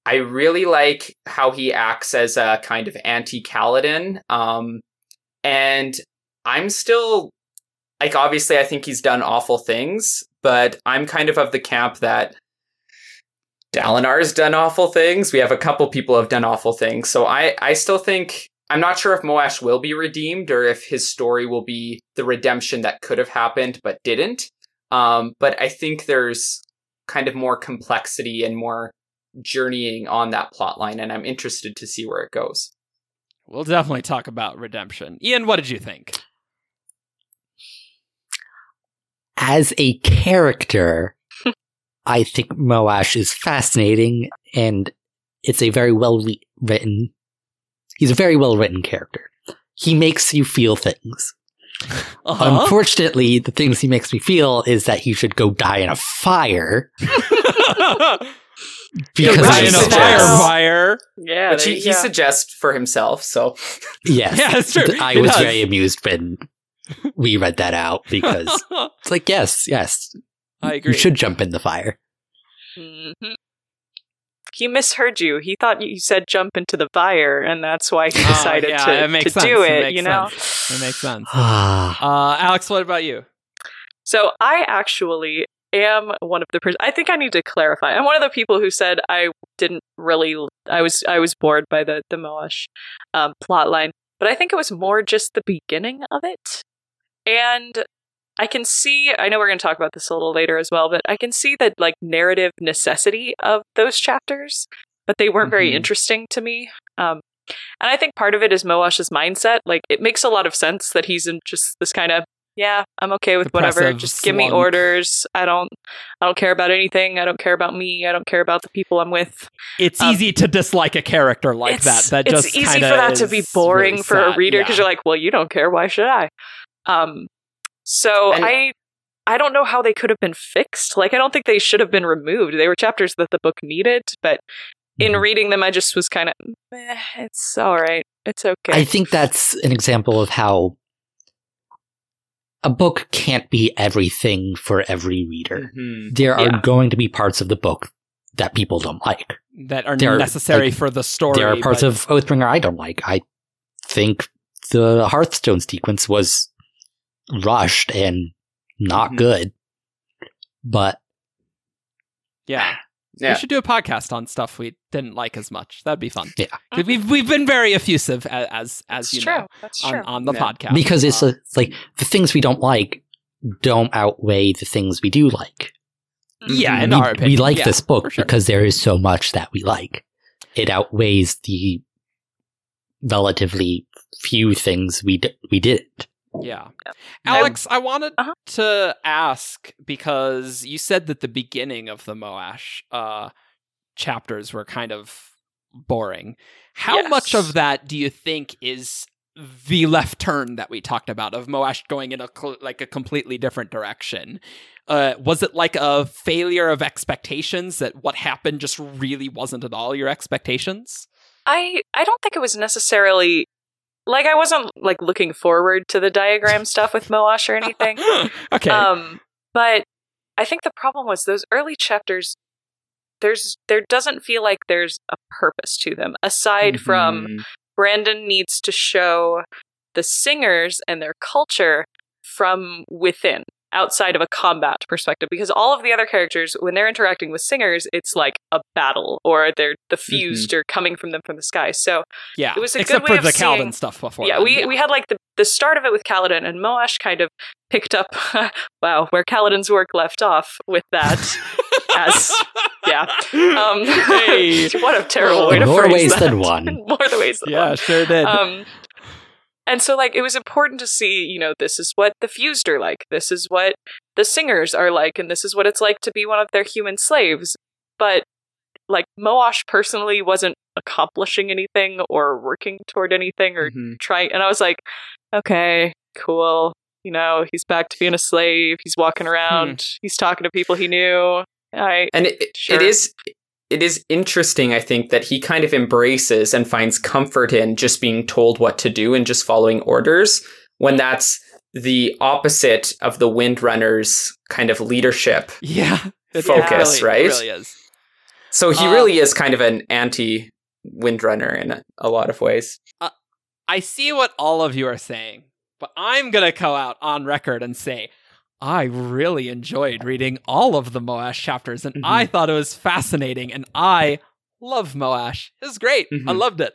I really like how he acts as a kind of anti Kaladin. Um, and I'm still like obviously I think he's done awful things, but I'm kind of of the camp that Dalinar's done awful things. We have a couple people have done awful things. So I, I still think I'm not sure if Moash will be redeemed or if his story will be the redemption that could have happened but didn't. Um, but I think there's kind of more complexity and more journeying on that plot line, and I'm interested to see where it goes. We'll definitely talk about redemption. Ian, what did you think? As a character, I think Moash is fascinating and it's a very well re- written. He's a very well written character. He makes you feel things. Uh-huh. Unfortunately, the things he makes me feel is that he should go die in a fire because die in in a a I fire fire. fire. Yeah. Which he, he go. suggests for himself, so Yes, Yeah, that's true. I He was does. very amused when we read that out because it's like, yes, yes, I agree. you should jump in the fire. Mhm. He misheard you. He thought you said jump into the fire, and that's why he Oh, decided yeah, to, it makes to sense. do It it. makes you know. It makes sense. Uh, Alex, what about you? So I actually am one of the pers- I think I need to clarify. I'm one of the people who said I didn't really I was I was bored by the the Moash um, plot line, but I think it was more just the beginning of it. And I can see I know we're going to talk about this a little later as well, but I can see the like narrative necessity of those chapters, but they weren't very Mhm. interesting to me. Um and I think part of it is Moash's mindset. Like it makes a lot of sense that he's in just this kind of yeah, I'm okay with whatever. Just give me orders. I don't I don't care about anything. I don't care about me. I don't care about the people I'm with. It's Um, easy to dislike a character like that. That it's just easy for that to be boring really for a reader because yeah. you're like, well, you don't care. Why should I? Um, so And- I I don't know how they could have been fixed. Like I don't think they should have been removed. They were chapters that the book needed, but in Mhm. reading them, I just was kind of, eh, it's all right. It's okay. I think that's an example of how a book can't be everything for every reader. Mhm. There are Yeah. going to be parts of the book that people don't like. that are There are, necessary like, for the story. there are parts but- of Oathbringer I don't like. I think the Hearthstone sequence was rushed and not Mhm. good. But yeah. Yeah. We should do a podcast on stuff we didn't like as much. That'd be fun. Yeah. 'Cause we've we've been very effusive as as, as you true. know That's on, true. on the Yeah. podcast because it's, a, it's like the things we don't like don't outweigh the things we do like. yeah, in we, our opinion, we like yeah, this book sure. because there is so much that we like. It outweighs the relatively few things we d- we did. Yeah. Yeah. Alex, I wanted Uh-huh. to ask because you said that the beginning of the Moash uh, chapters were kind of boring. How Yes. much of that do you think is the left turn that we talked about of Moash going in a cl- like a completely different direction? Uh, was it like a failure of expectations that what happened just really wasn't at all your expectations? I I don't think it was necessarily like I wasn't like looking forward to the diagram stuff with Moash or anything. okay. Um, but I think the problem was those early chapters. There's there doesn't feel like there's a purpose to them aside from Mhm. Brandon needs to show the singers and their culture from within, outside of a combat perspective. Because all of the other characters, when they're interacting with singers, it's like a battle, or they're the fused or coming from them from the sky. So yeah. it was a good way for of the Kaladin stuff before. yeah, then, we we had like the the start of it with Kaladin, and Moash kind of picked up, wow, where Kaladin's work left off with that. as yeah, um, Hey. what a terrible way In to more phrase ways that. than one. More the ways than yeah, one sure did. um and so like it was important to see you know this is what the fused are like this is what the singers are like and this is what it's like to be one of their human slaves. But like moash personally wasn't accomplishing anything or working toward anything or Mhm. trying and i was like okay cool. You know he's back to being a slave. He's walking around. He's talking to people he knew. I And it, Sure. it is it is interesting, I think, that he kind of embraces and finds comfort in just being told what to do and just following orders when that's the opposite of the Windrunners kind of leadership. yeah. Focus, really, right? It really is. So he Um, really is kind of an anti Windrunner in a, a lot of ways. I see what all of you are saying, but I'm going to go out on record and say I really enjoyed reading all of the Moash chapters and Mhm. I thought it was fascinating and I love Moash. It was great. I Mhm. loved it.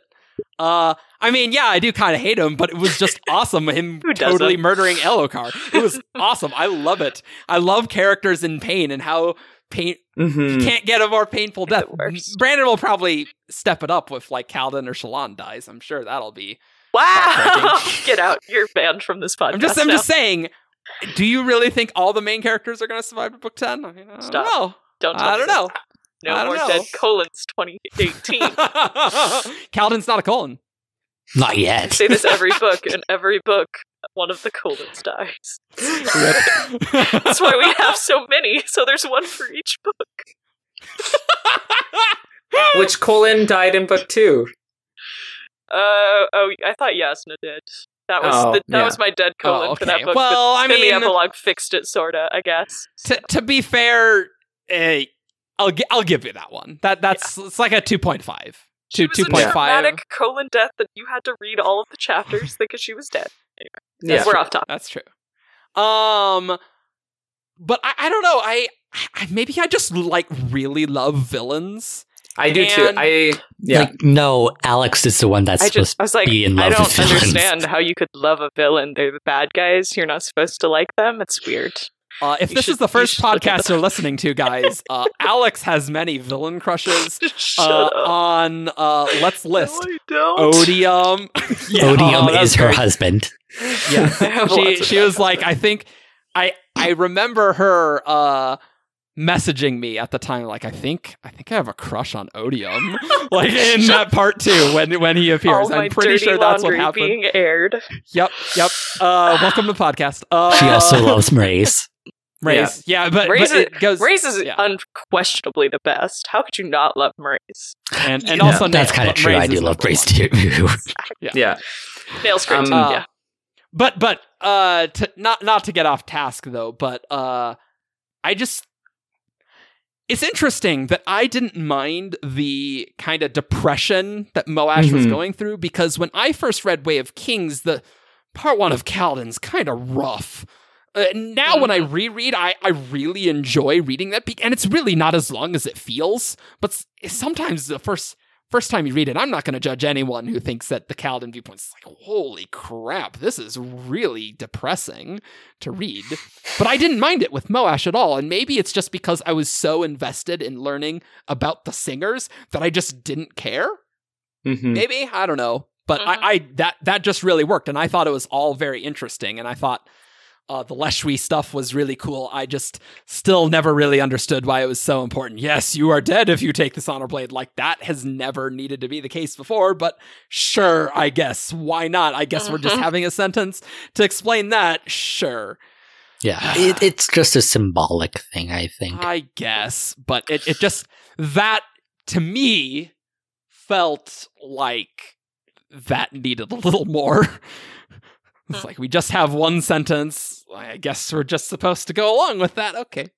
Uh, I mean, yeah, I do kind of hate him, but it was just awesome. Him totally murdering Elhokar. It was awesome. I love it. I love characters in pain and how pain Mm-hmm. can't get a more painful death. Brandon will probably step it up with like Kaladin or Shallan dies. I'm sure that'll be. wow get out you're banned from this podcast I'm just I'm now. just saying. Do you really think all the main characters are going to survive to book ten? I mean, I don't Stop. know. don't tell I don't know. No I don't more know. dead Kholins 2018. Kaladin's not a Kholin. Not yet. I yet. say this every book, and every book, one of the Kholins dies. That's why we have so many. So there's one for each book. Which Kholin died in book two. Uh oh, I thought Jasnah did. That was Oh, the, that yeah. was my dead Kholin Oh, for that book. Well, I mean- the epilogue fixed it, sorta. I guess. to, to be fair, eh, I'll gi- I'll give you that one. That that's it's like a two point five. Two two a point five. traumatic Kholin death that you had to read all of the chapters because she was dead. Anyway, Yeah. We're off topic. That's true. Um, but I, I don't know. I I- maybe I just like really love villains. I do too. I yeah. Like, no, Alex is the one that's I supposed just I was like, be in I don't with villains. understand how you could love a villain. They're the bad guys. You're not supposed to like them. It's weird. Uh, if You this should- is the first should look at podcast you're listening to, guys, uh, Alex has many villain crushes. Uh, on uh, let's list No, I don't. Odium. Yeah, Odium oh, that's is her great. husband. Yeah, she she was like, I think I I remember her uh messaging me at the time, like I think I think I have a crush on Odium, like in that part two when when he appears. All I'm pretty sure that's what happened. being aired. Yep, yep. Uh, welcome to the podcast. Uh, She also loves Maurice. Raise. Yeah, but, Raise but it goes Maurice is yeah. unquestionably the best. How could you not love Maurice? and and Yeah, also That's kind of but true. I do love number Maurice too. Yeah. Nails great. Um, Uh, yeah. But but uh to, not not to get off task though, but uh I just it's interesting that I didn't mind the kind of depression that Moash was Mhm. going through because when I first read Way of Kings, the part one of Kaladin's kind of rough. Uh, now, when I reread, I, I really enjoy reading that, be- and it's really not as long as it feels. But s- sometimes the first first time you read it, I'm not going to judge anyone who thinks that the Kaladin viewpoint is like, holy crap, this is really depressing to read. But I didn't mind it with Moash at all, and maybe it's just because I was so invested in learning about the singers that I just didn't care. Mhm. Maybe I don't know, but Mhm. I, I that that just really worked, and I thought it was all very interesting, and I thought. Uh, the Leshwi stuff was really cool. I just still never really understood why it was so important. Yes, you are dead if you take this honor blade. Like that has never needed to be the case before, but sure, I guess. Why not? I guess we're just Mhm. having a sentence to explain that. Sure. Yeah, it, it's just a symbolic thing, I think. I guess, but it, it just that to me felt like that needed a little more. it's like we just have one sentence. I guess we're just supposed to go along with that. Okay.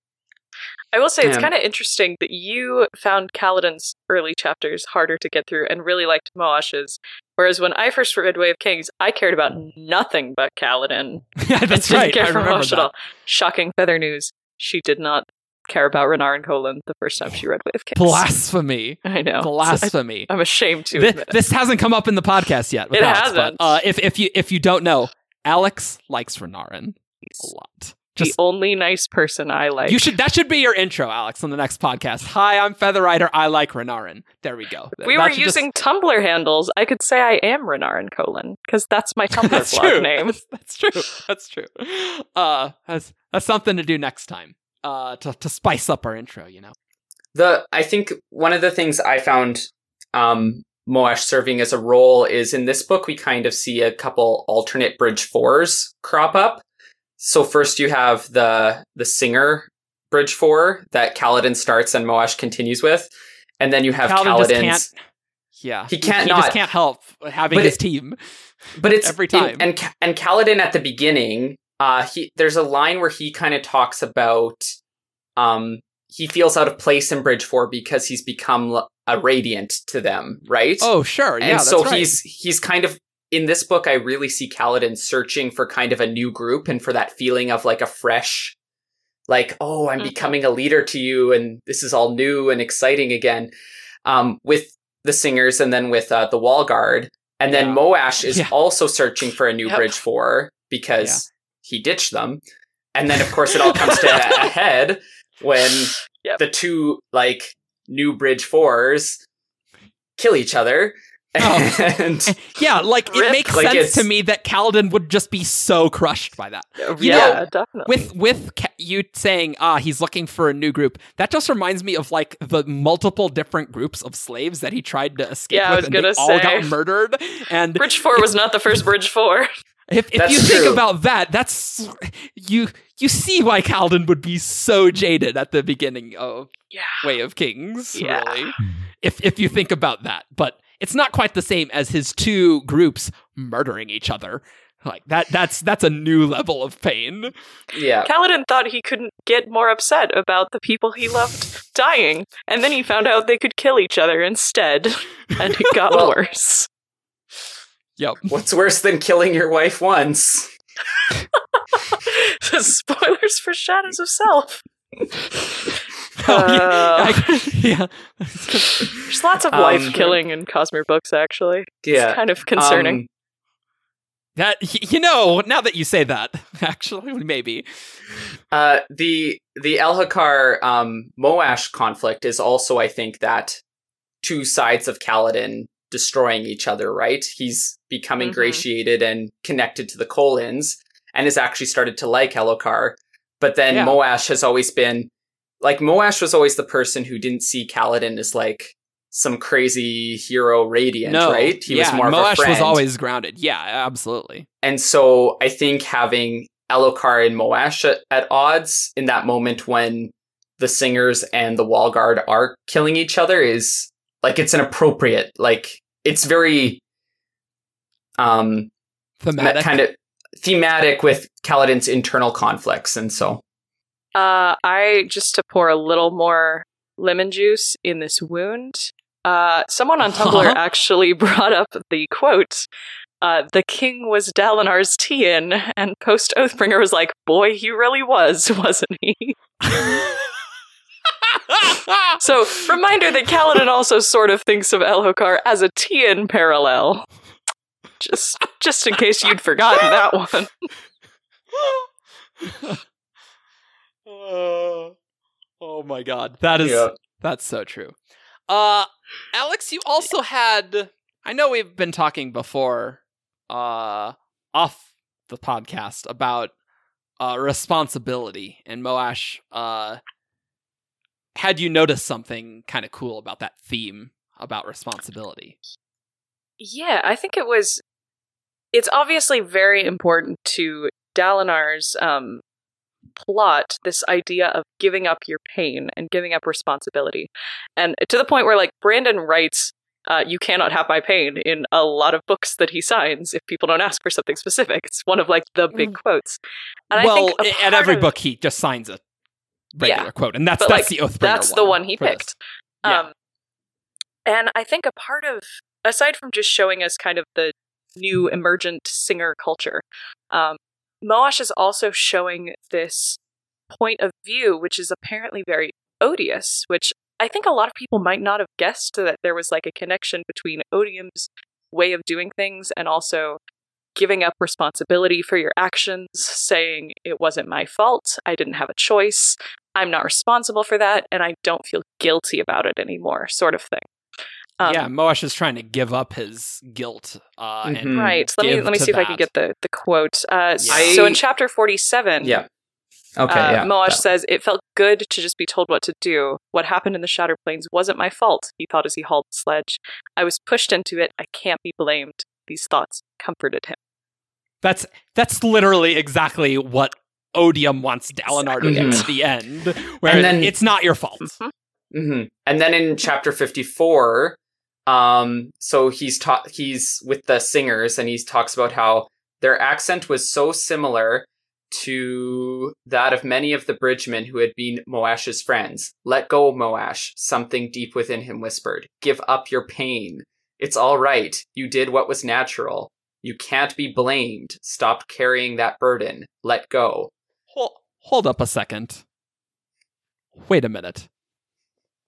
I will say it's Yeah. kind of interesting that you found Kaladin's early chapters harder to get through and really liked Moash's. Whereas when I first read Way of Kings, I cared about nothing but Kaladin. Yeah, that's didn't right. care I for remember Moash at all. Shocking feather news. She did not care about Renarin Kholin the first time she read Way of Kings. Blasphemy. I know. Blasphemy. I, am ashamed to Thi- admit it. this hasn't come up in the podcast yet. It hasn't. But, uh, if if you if you don't know, Alex likes Renarin a He's lot. the only nice person I like. you should that should be your intro, Alex, on the next podcast. Hi, I'm Feather Rider. I like Renarin. There we go. we That were should just- using Tumblr handles. I could say I am Renarin and Kholin because that's my Tumblr that's blog true. name. That's, that's true. That's true. Uh, that's that's something to do next time. Uh, to to spice up our intro, you know. The I think one of the things I found um Moash serving as a role is in this book we kind of see a couple alternate bridge fours crop up. So first you have the the singer bridge four that Kaladin starts and Moash continues with, and then you have Kaladin Kaladin's. Yeah, He can't He not- just can't help having But his it- team. but it's every time. and and Kaladin at the beginning, uh, he there's a line where he kind of talks about, um, he feels out of place in Bridge Four because he's become a radiant to them, right? Oh, sure. Yeah, and so right. he's he's kind of in this book. I really see Kaladin searching for kind of a new group and for that feeling of like a fresh, like oh, I'm Mhm. becoming a leader to you, and this is all new and exciting again. Um, with the singers and then with uh, the wall guard, and then Yeah. Moash is Yeah. also searching for a new Yep. bridge for because he ditched them, and then of course it all comes to a head when Yep. the two like new bridge fours kill each other. Oh. And Yeah, like it makes Like, sense it's- to me that Kaladin would just be so crushed by that. yeah, know, definitely. With with Ka- you saying, ah, he's looking for a new group. That just reminds me of like the multiple different groups of slaves that he tried to escape Yeah, I was and gonna all say. got murdered. And Bridge Four was not the first Bridge Four. if, if That's you think about that, that's you you see why Kaladin would be so jaded at the beginning of Yeah. Way of Kings. Yeah. Really, hmm. if if you think about that, but it's not quite the same as his two groups murdering each other. Like that that's that's a new level of pain. yeah, Kaladin thought he couldn't get more upset about the people he loved dying, and then he found out they could kill each other instead, and it got Well- worse. Yep. what's worse than killing your wife once? Spoilers for Shadows of Self. Oh, yeah, Uh. I- yeah. There's lots of Um, life killing in Cosmere books, actually. Yeah. It's kind of concerning. Um, that you know, now that you say that, actually, maybe. Uh, the the Elhokar um, Moash conflict is also, I think, that two sides of Kaladin destroying each other. Right? He's become Mhm. ingratiated and connected to the Kholins, and has actually started to like Elhokar. But then Yeah. Moash has always been like Moash was always the person who didn't see Kaladin as like some crazy hero radiant, no, right? He yeah, was more of a friend. Moash was always grounded. Yeah, absolutely. And so I think having Elhokar and Moash at, at odds in that moment when the singers and the wall guard are killing each other is like it's an appropriate like it's very um Thematic. kind of thematic with Kaladin's internal conflicts and so Uh, I just to pour a little more lemon juice in this wound. Uh, someone on Tumblr Huh? actually brought up the quote. Uh, the king was Dalinar's Tien, and post Oathbringer was like, "Boy, he really was, wasn't he?" So, reminder that Kaladin also sort of thinks of Elhokar as a Tien parallel. Just, just in case you'd forgotten that one. oh, oh my god, that is yeah. that's so true. Uh, Alex, you also had. I know we've been talking before, uh, off the podcast about uh responsibility, and Moash. Uh, had you noticed something kind of cool about that theme about responsibility? Yeah, I think it was. It's obviously very important to Dalinar's um, plot, this idea of giving up your pain and giving up responsibility. And to the point where, like, Brandon writes, uh, You cannot have my pain in a lot of books that he signs if people don't ask for something specific. It's one of, like, the big quotes. And I well, think at every of- book he just signs a regular Yeah. quote, and that's But, that's like, the Oathbringer. that's the one he picked. Yeah. Um, and I think a part of, aside from just showing us kind of the new emergent singer culture, um, Moash is also showing this point of view, which is apparently very odious, which I think a lot of people might not have guessed that there was like a connection between Odium's way of doing things and also giving up responsibility for your actions, saying it wasn't my fault, I didn't have a choice, I'm not responsible for that, and I don't feel guilty about it anymore, sort of thing. Um, yeah, Moash is trying to give up his guilt. Uh, and Mhm. Right. Let me let me to see if I can get the the quote. Uh, Yeah. So in chapter forty seven, yeah okay uh, yeah Moash that- says it felt good to just be told what to do. What happened in the Shatter Plains wasn't my fault. He thought as he hauled the sledge. I was pushed into it. I can't be blamed. These thoughts comforted him. That's that's literally exactly what Odium wants Dalinar to get Exactly. at the end, where And then- it's not your fault. Mhm. hmm And then in chapter 54, um, so he's taught he's with the singers and he talks about how their accent was so similar to that of many of the bridgemen who had been Moash's friends. Let go, Moash, something deep within him whispered. Give up your pain. It's all right. You did what was natural. You can't be blamed. Stop carrying that burden. Let go. Hold, hold up a second. Wait a minute.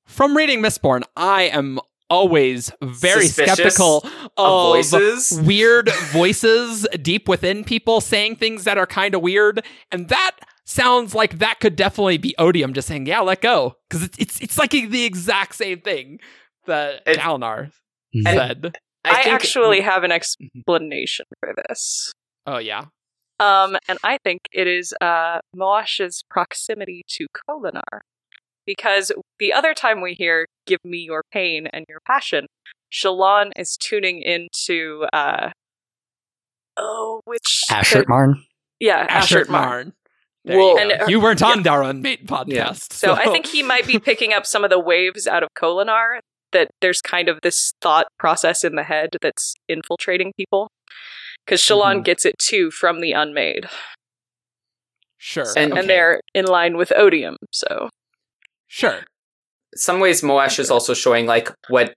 From reading Mistborn, I am always very Suspicious skeptical Of of voices. weird voices deep within people saying things that are kind of weird, and that sounds like that could definitely be Odium just saying, "Yeah, let go," because it's it's it's like the exact same thing that It- Dalinar Mhm. said. I, think- actually have an explanation for this. Oh yeah, Um, and I think it is uh, Moash's proximity to Kholinar. Because the other time we hear, give me your pain and your passion, Shallan is tuning into, uh, oh, which. Ashertmarn. Yeah, Ashertmarn. Marn. Well- you, And go. you weren't on Darwin Mate podcast, Yeah. So I think he might be picking up some of the waves out of Kholinar, that there's kind of this thought process in the head that's infiltrating people. Because Shallan Mhm. gets it too from the Unmade. sure, And- okay. And they're in line with Odium, so. Sure. some ways Moash is also showing like what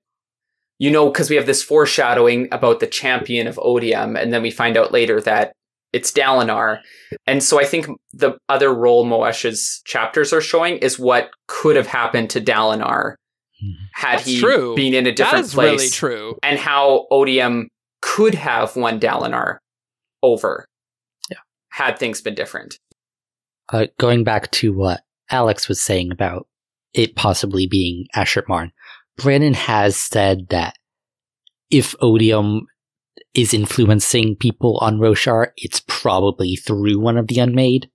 you know because we have this foreshadowing about the champion of Odium, and then we find out later that it's Dalinar. And so I think the other role Moash's chapters are showing is what could have happened to Dalinar had That's he true. been in a That different is place. really true. And how Odium could have won Dalinar over. Yeah. Had things been different. Uh, going back to what Alex was saying about it possibly being Ashertmarn, Brandon has said that if Odium is influencing people on Roshar, it's probably through one of the Unmade.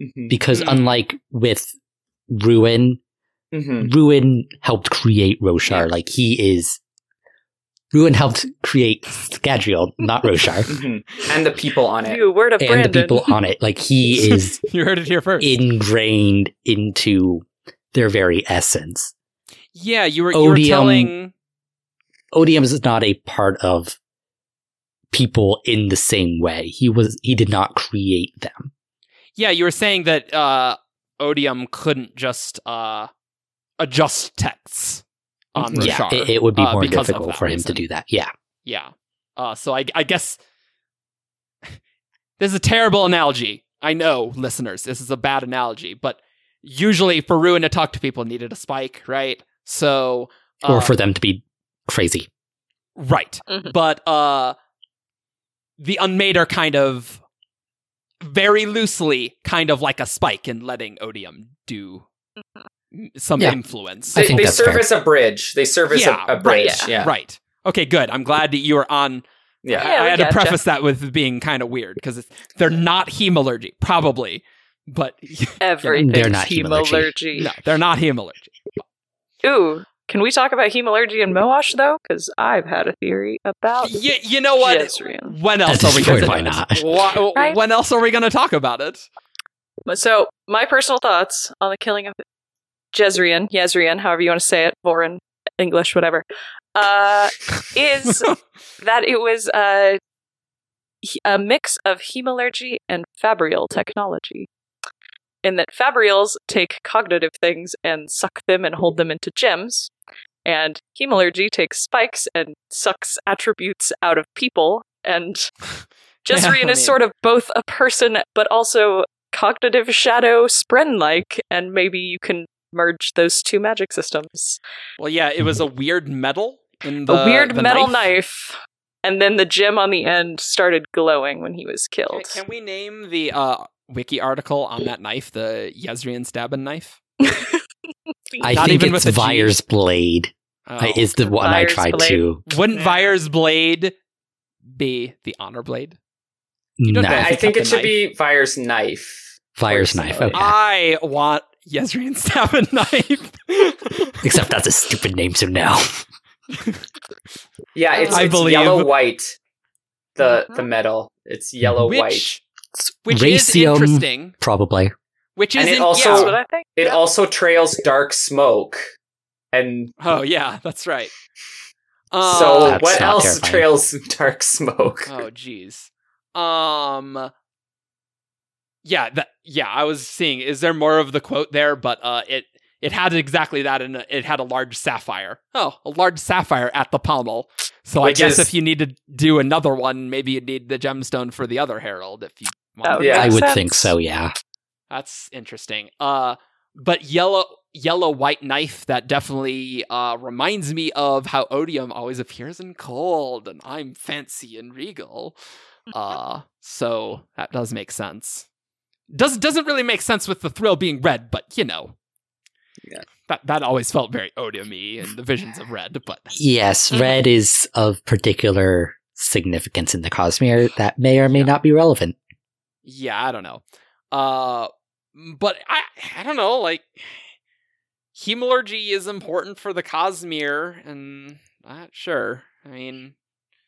Mm-hmm. Because Hmm. unlike with Ruin, Mm-hmm. Ruin helped create Roshar. Yeah. Like he is. Ruin helped create Scadrial, not Roshar. Mm-hmm. And the people on it. You word of and Brandon. the people on it. Like he is You heard it here first. ingrained into their very essence. yeah, you were you were telling. Odium is not a part of people in the same way. He was he did not create them. Yeah, you were saying that uh, Odium couldn't just uh, adjust texts on. Yeah, it, it would be uh, more of difficult for him reason. to do that. Yeah. Yeah. Uh, so I, I guess this is a terrible analogy. I know, listeners, this is a bad analogy, but usually for Ruin to talk to people needed a spike, right? So Or uh, for them to be crazy. right, Mhm. but uh, the Unmade are kind of very loosely kind of like a spike in letting Odium do some Yeah. influence. I They, think they that's serve fair. as a bridge. They serve as Yeah, a, a right, bridge. yeah. yeah. Right. Okay, good. I'm glad that you were on Yeah. Yeah, I had to getcha. preface that with being kind of weird because they're not hemalurgy, probably, but Everything's They're not hemalurgy. hemalurgy. no, they're not hemalurgy. Ooh, can we talk about hemalurgy and Moash though? Because I've had a theory about Y- you know what? Jezreel. When else At are we going to why not? Why- Right? When else are we going to talk about it? So, my personal thoughts on the killing of Jezreel, Jezreel, however you want to say it, Vorin, English, whatever, uh, is that it was a, a mix of hemalurgy and fabrial technology. In that fabrials take cognitive things and suck them and hold them into gems, and hemalurgy takes spikes and sucks attributes out of people. And Yeah, is sort of both a person but also cognitive shadow spren like, and maybe you can merge those two magic systems. well, yeah, it was a weird metal in the a weird the metal knife. knife. and then the gem on the end started glowing when he was Can, killed. can we name the uh, wiki article on that knife the Yezrian stabbing knife? I Not think even it's with? Vyre's blade Oh. is the one I tried blade. to. Wouldn't Yeah. Vyre's blade be the honor blade? No, don't know if I think it should knife. be Vyre's knife. Vyre's knife. Okay. I want Yezrian stabbing knife. Except that's a stupid name, so no. Yeah, it's, I it's believe- yellow white. The the uh-huh. metal. It's yellow white. Which which is Raysium- interesting. Probably. Which is And it also- That's yeah. what I think. It Yeah. also trails dark smoke. And Oh yeah, that's right. so Uh, That's what else terrifying. trails dark smoke? oh jeez. Um. Yeah, that yeah. I was seeing. Is there more of the quote there? But uh, it it had exactly that, and it had a large sapphire. Oh, a large sapphire at the pommel. So Which I guess is- if you need to do another one, maybe you need the gemstone for the other herald. If you want. That to would Yeah. I would sense. think so, yeah. That's interesting. Uh, but yellow yellow white knife that definitely uh reminds me of how Odium always appears in cold, and I'm fancy and regal. Uh, so that does make sense. Does doesn't really make sense with the thrill being red, but you know, Yeah. that that always felt very Odium-y and the visions of red. But Yes, red is of particular significance in the Cosmere that may or may Yeah. not be relevant. yeah, I don't know. Uh, but I I don't know. Like, hemalurgy is important for the Cosmere, and uh, sure. I mean,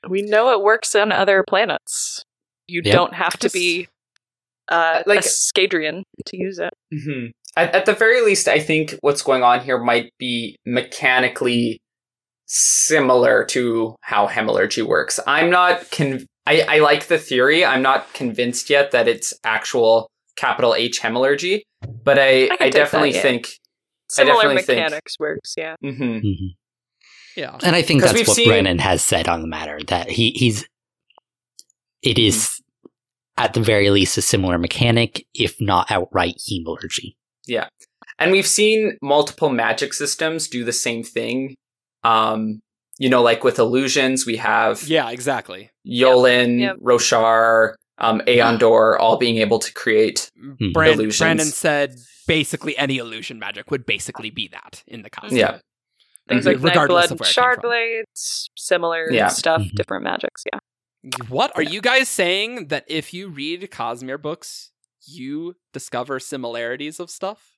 We know it works on other planets. You Yep. don't have to be uh, Like- a Scadrian to use it. hmm At, at the very least, I think what's going on here might be mechanically similar to how hemalurgy works. I'm not con- I, I like the theory. I'm not convinced yet that it's actual capital H hemalurgy, but I, I I, definitely that, yeah. think. Similar definitely think- mechanics works, yeah. hmm Mhm. yeah. And I think that's what seen- Brandon has said on the matter that he he's it is at the very least a similar mechanic, if not outright hemalurgy. And we've seen multiple magic systems do the same thing. Um, you know, like with illusions, we have Yeah, exactly. Yolen, Yep. Roshar, um, AonDor, all being able to create. Mhm. Brand- Illusions. Brandon said basically any illusion magic would basically be that in the Cosmere. Yeah. Things Mhm. like Regardless Nightblood of and where Shard. Blades, similar Yeah. stuff, Mhm. different magics. Yeah. What are you guys saying that if you read Cosmere books, you discover similarities of stuff?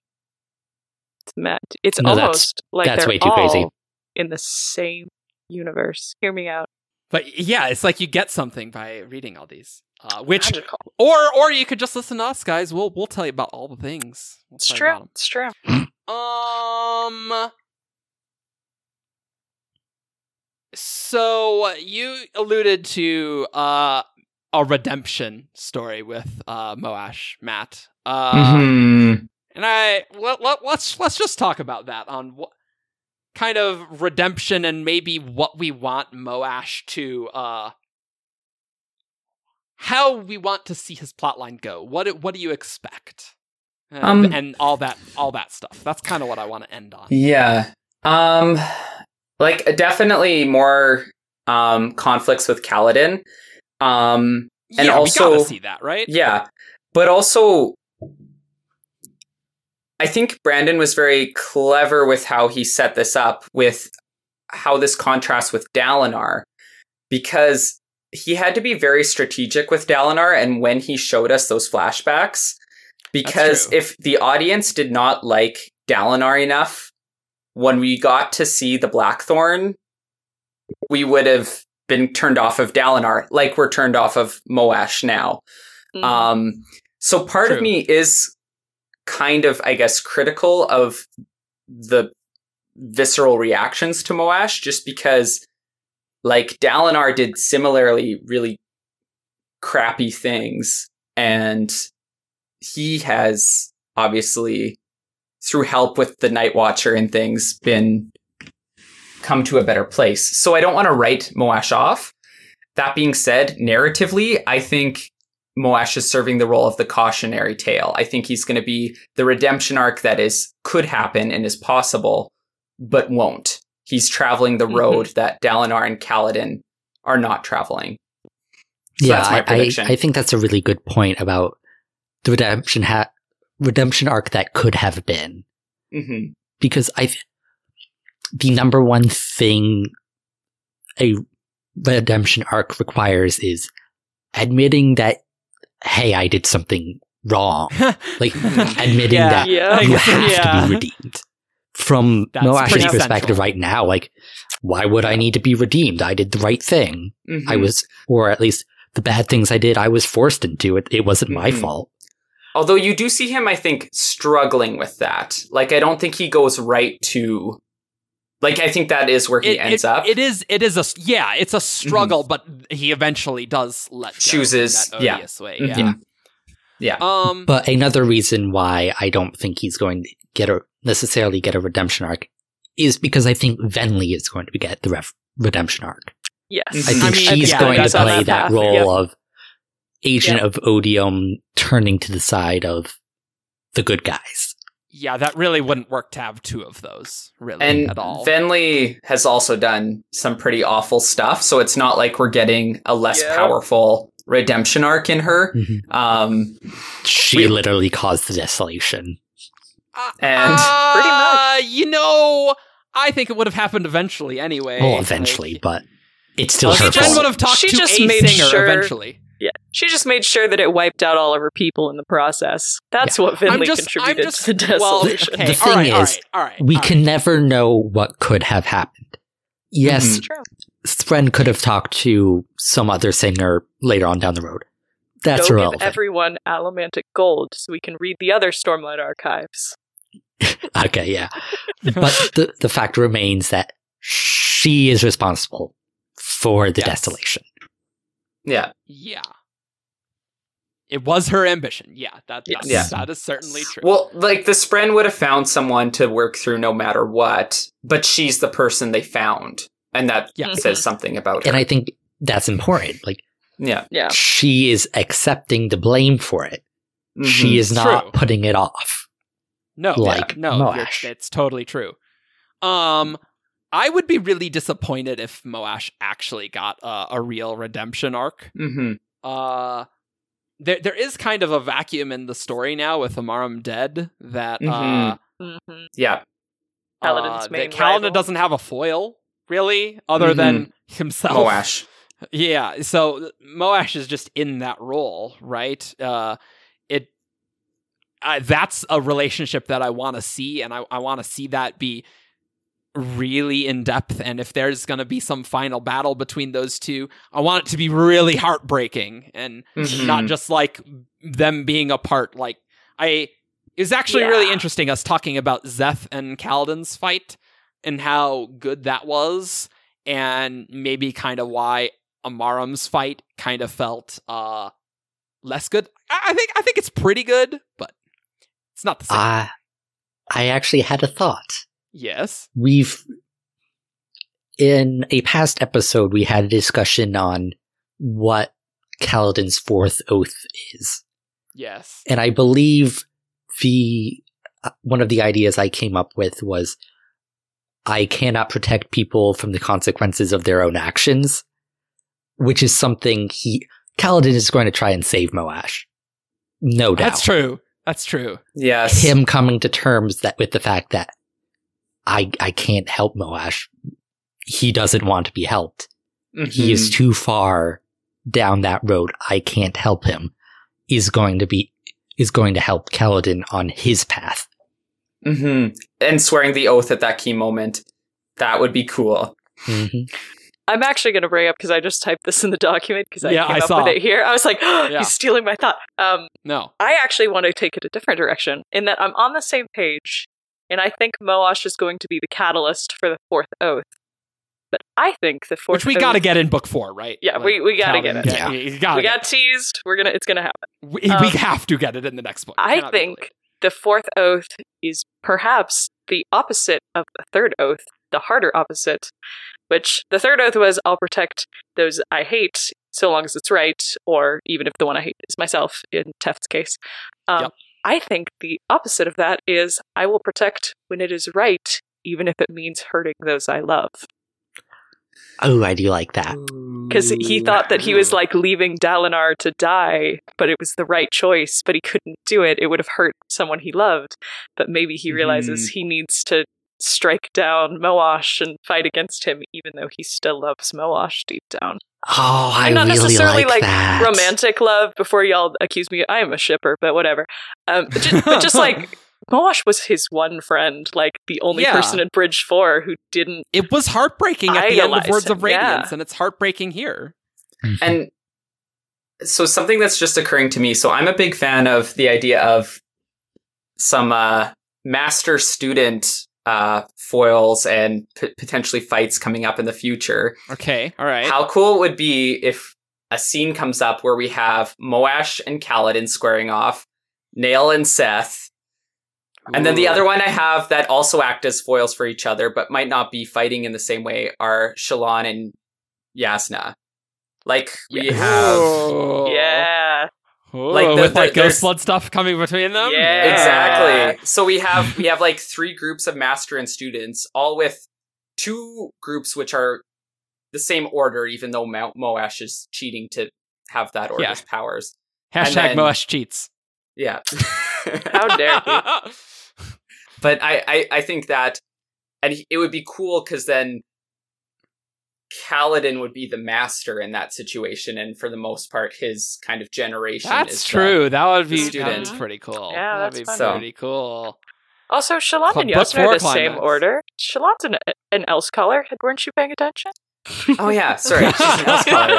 It's, ma- it's No, that's- almost like that's they're way too all crazy. in the same universe. Hear me out. But yeah, it's like you get something by reading all these. Uh, which Magical. or or you could just listen to us guys. We'll we'll tell you about all the things. We'll It's tell you true. It's true. Um. So you alluded to uh, a redemption story with uh, Moash, Matt. Uh, Mhm. And I let, let, let's let's just talk about that on what kind of redemption and maybe what we want Moash to uh how we want to see his plotline go. What do- what do you expect? And, Um, and all that all that stuff. That's kind of what I want to end on. Yeah. Um like definitely more um conflicts with Kaladin. Um and yeah, also- we see that, right? yeah. But also I think Brandon was very clever with how he set this up with how this contrasts with Dalinar because he had to be very strategic with Dalinar and when he showed us those flashbacks because if the audience did not like Dalinar enough when we got to see the Blackthorn we would have been turned off of Dalinar like we're turned off of Moash now Mhm. um, so part True. of me is kind of, I guess, critical of the visceral reactions to Moash, just because, like, Dalinar did similarly really crappy things, and he has obviously, through help with the Night Watcher and things, been come to a better place. So I don't want to write Moash off. That being said, narratively, I think Moash is serving the role of the cautionary tale. I think he's going to be the redemption arc that is could happen and is possible, but won't. He's traveling the Mhm. road that Dalinar and Kaladin are not traveling. So yeah, that's my I, I. I think that's a really good point about the redemption ha- redemption arc that could have been. hmm because I th- the number one thing a redemption arc requires is admitting that hey, I did something wrong. Like admitting Yeah. that Yeah. you have Yeah. to be redeemed. From That's Moash's pretty perspective essential. right now, like why would I need to be redeemed? I did the right thing. Mm-hmm. I was or at least the bad things I did, I was forced into it. It wasn't my Mhm. fault. Although you do see him, I think, struggling with that. Like, I don't think he goes right to. Like, I think that is where he It- ends it- up. It is. It is a Yeah, it's a struggle, but he eventually does let go in Chooses- that yeah. odious way. Mhm. Yeah. Yeah. Um. But another reason why I don't think he's going to get a necessarily get a redemption arc is because I think Venli is going to get the ref- redemption arc. yes. I I Mhm. think I mean, she's yeah, going to play that, that role yeah. of agent Yeah. of odium turning to the side of the good guys. Yeah, that really wouldn't work to have two of those really and at all. Venli has also done some pretty awful stuff, so it's not like we're getting a less Yeah. powerful redemption arc in her. Um, She We- literally caused the desolation. and Pretty Uh, you know, I think it would have happened eventually anyway. Well, eventually, but it's still Well, her she fault. would have talked She to just a made singer sure- eventually. Yeah. She just made sure that it wiped out all of her people in the process. That's what I'm Venli just, contributed just, to the well, desolation. okay, The thing right, all is, right, all right, we all right. can never know what could have happened. Yes, Mhm. Sven could have talked to some other singer later on down the road. That's Go irrelevant. give everyone Allomantic gold so we can read the other Stormlight archives. okay, yeah. but the, the fact remains that she is responsible for the Yes. desolation. yeah, Yeah. It was her ambition. Yeah, that, that's, Yeah. that is certainly true. well, like the Spren would have found someone to work through no matter what, but she's the person they found, and that Yeah. says something about her. And I think that's important. Like, Yeah. Yeah. She is accepting the blame for it. Mhm. She is True. not putting it off. No, Like yeah, no, Moash. it's totally true. Um, I would be really disappointed if Moash actually got uh, a real redemption arc. Mhm. Uh, there there is kind of a vacuum in the story now with Amaram dead that uh, Mhm. hmm Yeah. Kaladin's uh, main that Kaladin rival. doesn't have a foil really, other than himself. Moash. Yeah, so Moash is just in that role, right? Uh, it uh, that's a relationship that I want to see, and I, I want to see that be really in depth. And if there's going to be some final battle between those two, I want it to be really heartbreaking and Mhm. not just like them being apart. Like I, it was actually really interesting us talking about Szeth and Kaladin's fight and how good that was, and maybe kind of why Amaram's fight kind of felt uh less good. I, think I think it's pretty good, but it's not the same. I, I actually had a thought. Yes. We've, in a past episode, we had a discussion on what Kaladin's fourth oath is. Yes. And I believe the, uh, one of the ideas I came up with was I cannot protect people from the consequences of their own actions, which is something he, Kaladin is going to try and save Moash. No doubt. That's true. That's true. Yes. him coming to terms that with the fact that I I can't help Moash. He doesn't want to be helped. He is Mhm. too far down that road. I can't help him. Is going to be is going to help Kaladin on his path. Mhm. And swearing the oath at that key moment. That would be cool. Mhm. I'm actually going to bring up because I just typed this in the document because I Yeah, came I up saw. with it here. I was like, Yeah. he's stealing my thought. Um, No. I actually want to take it a different direction in that I'm on the same page, and I think Moash is going to be the catalyst for the fourth oath. But I think the fourth Which we got to get in book four, right? Yeah, we- we gotta get it. Yeah. You gotta we get got teased. We're gonna. It's gonna happen. it. we, we um, have to get it in the next book. I think the fourth oath is perhaps the opposite of the third oath, the harder opposite, which the third oath was I'll protect those I hate so long as it's right, or even if the one I hate is myself in Teft's case. Um, Yep. I think the opposite of that is I will protect when it is right, even if it means hurting those I love. Oh, I do like that. Because he thought that he was like leaving Dalinar to die, but it was the right choice, but he couldn't do it. It would have hurt someone he loved. But maybe he realizes mm-hmm. he needs to strike down Moash and fight against him, even though he still loves Moash deep down. Oh, I And not really necessarily, like, like, that. Romantic love, before y'all accuse me, I am a shipper, but whatever. Um, but, just, but just like Moash was his one friend, like the only Yeah. person at Bridge 4 who didn't. It was heartbreaking at the end of Words him, of Radiance, yeah. and it's heartbreaking here. And so something that's just occurring to me. So I'm a big fan of the idea of some uh, master student uh, foils and p- potentially fights coming up in the future. Okay, all right. How cool it would be if a scene comes up where we have Moash and Kaladin squaring off, Nale and Szeth, and then the other one I have that also act as foils for each other, but might not be fighting in the same way are Shallan and Jasnah. Like we Yeah. have Ooh. Yeah. Ooh, Like, oh, the- with the- like ghost blood stuff coming between them. Yeah. exactly. So we have we have like three groups of master and students, all with two groups which are the same order, even though Mount Moash is cheating to have that order's Yeah. powers. Hashtag then- Moash cheats. Yeah. How dare he? but I, I I think that and he- it would be cool because then Kaladin would be the master in that situation, and for the most part, his kind of generation. That's is the- true. That would be student. that's pretty cool. Yeah, That'd that's be fun. pretty cool. Also, Shallan and book Jasnah are four the same order. Shallan's an, an Elsecaller. Weren't you paying attention? oh yeah, sorry, she's an elf color.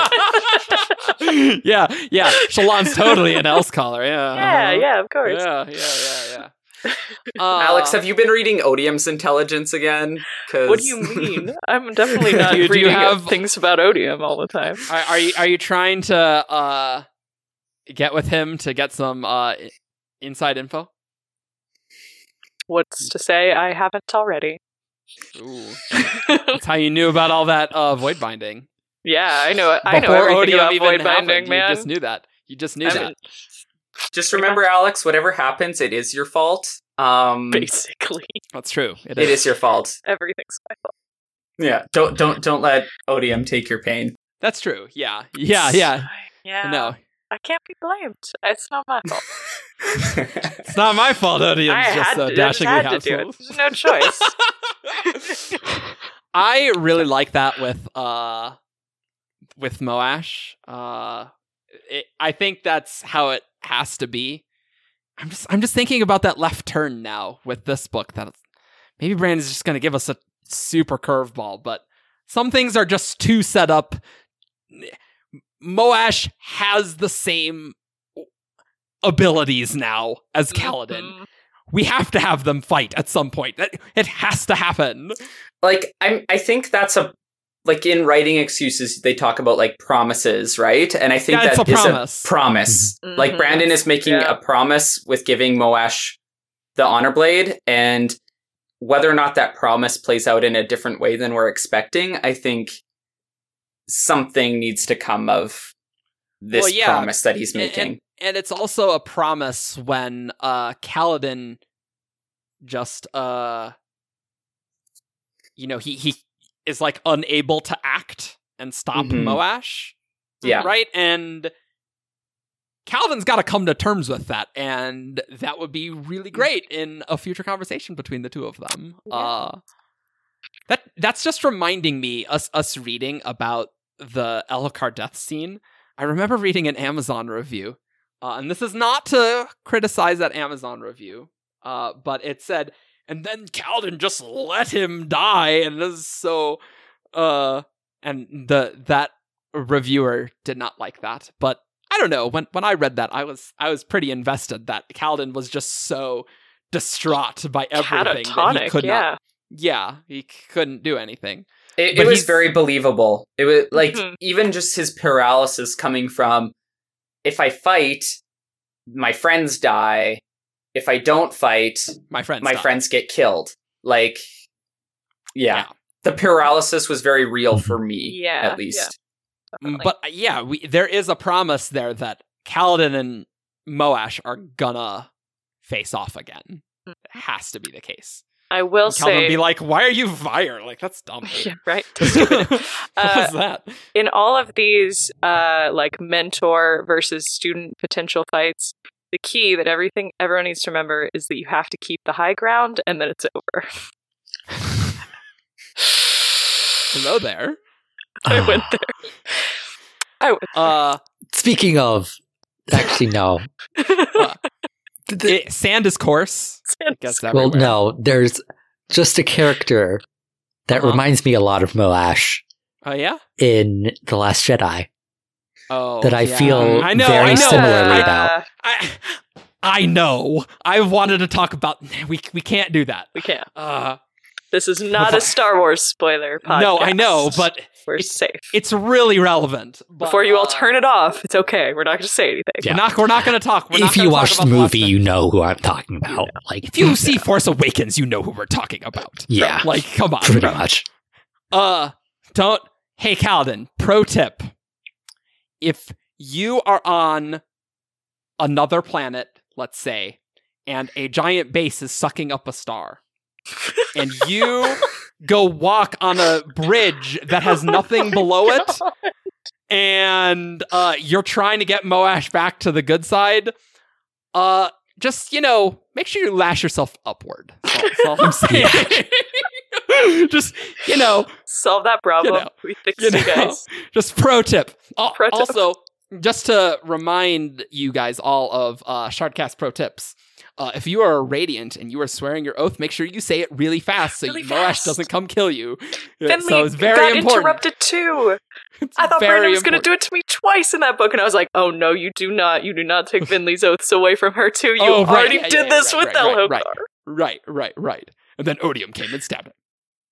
yeah, yeah. Shallan's totally an Elsecaller. Yeah. yeah, uh-huh. yeah, of course. Yeah, yeah, yeah, yeah. Uh, Alex, have you been reading Odium's Intelligence again? 'Cause- What do you mean? I'm definitely not Do you- do you reading have- things about odium all the time. Are, are you are you trying to uh get with him to get some uh inside info? What's to say I haven't already? Ooh. That's how you knew about all that uh void binding. Yeah, I know. I know Before everything Odium about even void happened, binding, man. You just knew that. You just knew I that. Mean, Just remember, Alex, whatever happens, it is your fault. Um, Basically, That's true. it is your fault. everything's my fault. Yeah. Don't don't don't let Odium take your pain. That's true. Yeah. Yeah. Yeah. Yeah. No, I can't be blamed. It's not my fault. it's not my fault. Odium's I just had so to, I just dashingly had to do it. helpful. There's no choice. I really like that with uh with Moash. Uh it, I think that's how it has to be. I'm just I'm just thinking about that left turn now with this book that maybe Brandon's just going to give us a super curveball, but some things are just too set up. Moash has the same abilities now as Kaladin. We have to have them fight at some point. It has to happen. like I'm I think that's a like in writing excuses they talk about like promises, right? And I think Yeah, it's that a is promise. promise. Mhm. Like Brandon is making Yeah. a promise with giving Moash the honor blade and whether or not that promise plays out in a different way than we're expecting, I think something needs to come of this Well, yeah. promise that he's And- making. And, and it's also a promise when uh Kaladin just uh you know, he he is like unable to act and stop Mhm. Moash. yeah. Right? And Kaladin's got to come to terms with that, and that would be really great in a future conversation between the two of them. Yeah. Uh, that that's just reminding me us us reading about the Elhokar death scene. I remember reading an Amazon review, uh, and this is not to criticize that Amazon review, uh, but it said, and then Kaladin just let him die, and this is so, uh, and the that reviewer did not like that, but I don't know. When when I read that, I was I was pretty invested that Kaladin was just so distraught by everything that he could yeah. not. Yeah, he couldn't do anything. It, it was he's- very believable. It was like Mhm. even just his paralysis coming from if I fight, my friends die. If I don't fight, My friends, my died. friends get killed. Like, yeah. Yeah. The paralysis was very real for me, Yeah, at least. Mm, Definitely. But uh, yeah, we there is a promise there that Kaladin and Moash are gonna face off again. It has to be the case. I will And Kaladin say, be like, "Why are you fire? Like that's dumb." yeah, right. what Uh, was that? in all of these uh like mentor versus student potential fights the key that everything everyone needs to remember is that you have to keep the high ground and then it's over Hello there. i went there i went Uh, Speaking of, actually, no. Uh, Th- th- it, sand is coarse. there. Gets well, everywhere. no. There's just a character that Uh-huh. reminds me a lot of Moash Oh yeah. in The Last Jedi. Oh, That I yeah. feel I know, very I know. similarly I, about. I, I know. I wanted to talk about. We we can't do that. we can't Uh, this is not a star wars spoiler podcast. no, I know, but we're it's- safe it's really relevant. But, before you all uh, turn it off it's okay we're not going to say anything we're not we're not going to talk. We're not If you gonna watch the movie, Last you know who I'm talking about. Like, If you see Force Awakens, you know who we're talking about. yeah, Like, come on. pretty much. Uh, don't. Hey, Calvin. Pro tip: If you are on another planet, let's say, and a giant base is sucking up a star, and you go walk on a bridge that has nothing below it, and uh, you're trying to get Moash back to the good side, uh, just you know, make sure you lash yourself upward. That's all, that's all I'm saying. just you know, solve that problem You know, we fixed you you, guys just pro tip. Pro tip. Also, just to remind you guys all of uh, Shardcast pro tips. Uh, if you are a radiant and you are swearing your oath, make sure you say it really fast so Really Moash doesn't come kill you. Venli so it's very got important. interrupted too. It's I thought Brandon was going to do it to me twice in that book, and I was like, "Oh no, you do not! You do not take Venli's oaths away from her too. You Oh, right, already yeah, did yeah, this right, with right, Elhokar." right, Right, right, right. And then Odium came and stabbed him.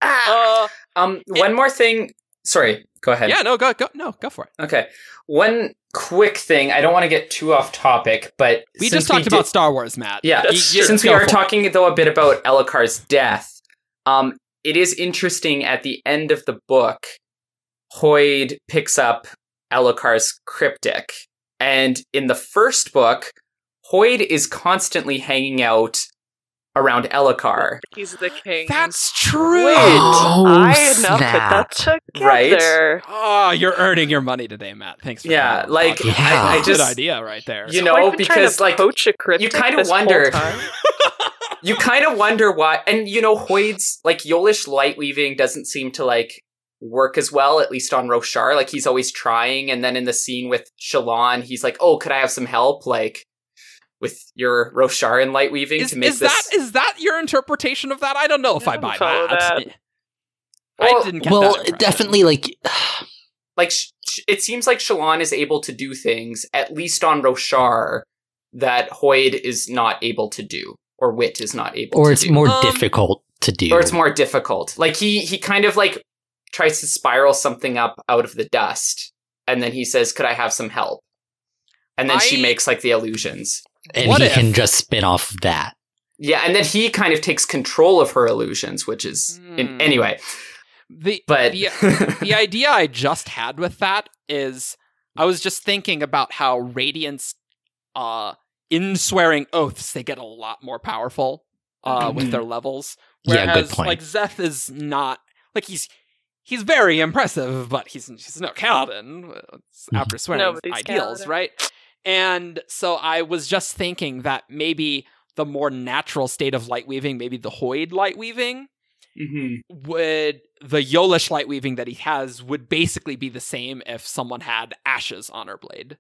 Ah. Uh, Um, one more thing. Sorry, go ahead. yeah, no, go, go, no, go for it. Okay. One quick thing. I don't want to get too off topic, but We just talked did- about Star Wars, Matt. Yeah, You- since we are for it. talking though a bit about Elhokar's death, um, it is interesting at the end of the book. Hoid picks up Elhokar's cryptic. And in the first book, Hoid is constantly hanging out around Elhokar. He's the king. That's true. Wait, Oh, I now put snap. that Right? together. Oh, you're earning your money today, Matt. Thanks for Yeah, coming like. Yeah. I, I Good idea right there. you So know, I've been trying because like poach a cryptic kinda wonder- you kind of wonder why, and you know, Hoid's like Yolish light weaving doesn't seem to like work as well, at least on Roshar. Like he's always trying, and then in the scene with Shallan, he's like, "Oh, could I have some help?" Like with your Roshar and light weaving is, to make is this. that is that your interpretation of that? I don't know if I I, buy follow that. that. I didn't get well, that impression. definitely like like sh- sh- it seems like Shallan is able to do things at least on Roshar that Hoid is not able to do, or Wit is not able, to do. or it's do. more Um, difficult to do. or it's more difficult. Like he he kind of like tries to spiral something up out of the dust, and then he says, "Could I have some help?" And then she makes like the illusions. And What he if- can just spin off of that. Yeah, and then he kind of takes control of her illusions, which is in, Hmm. anyway. the But the, the idea I just had with that is I was just thinking about how Radiance, uh, in swearing oaths, they get a lot more powerful uh, with Mhm. their levels. Yeah, good Whereas, point. like Szeth is not like he's he's very impressive, but he's he's no Kaladin uh, after swearing Nobody's ideals, Kaladin. right? And so I was just thinking that maybe the more natural state of light weaving, maybe the Hoid light weaving, Mhm. would the Yolish light weaving that he has would basically be the same if someone had Ash's honor blade.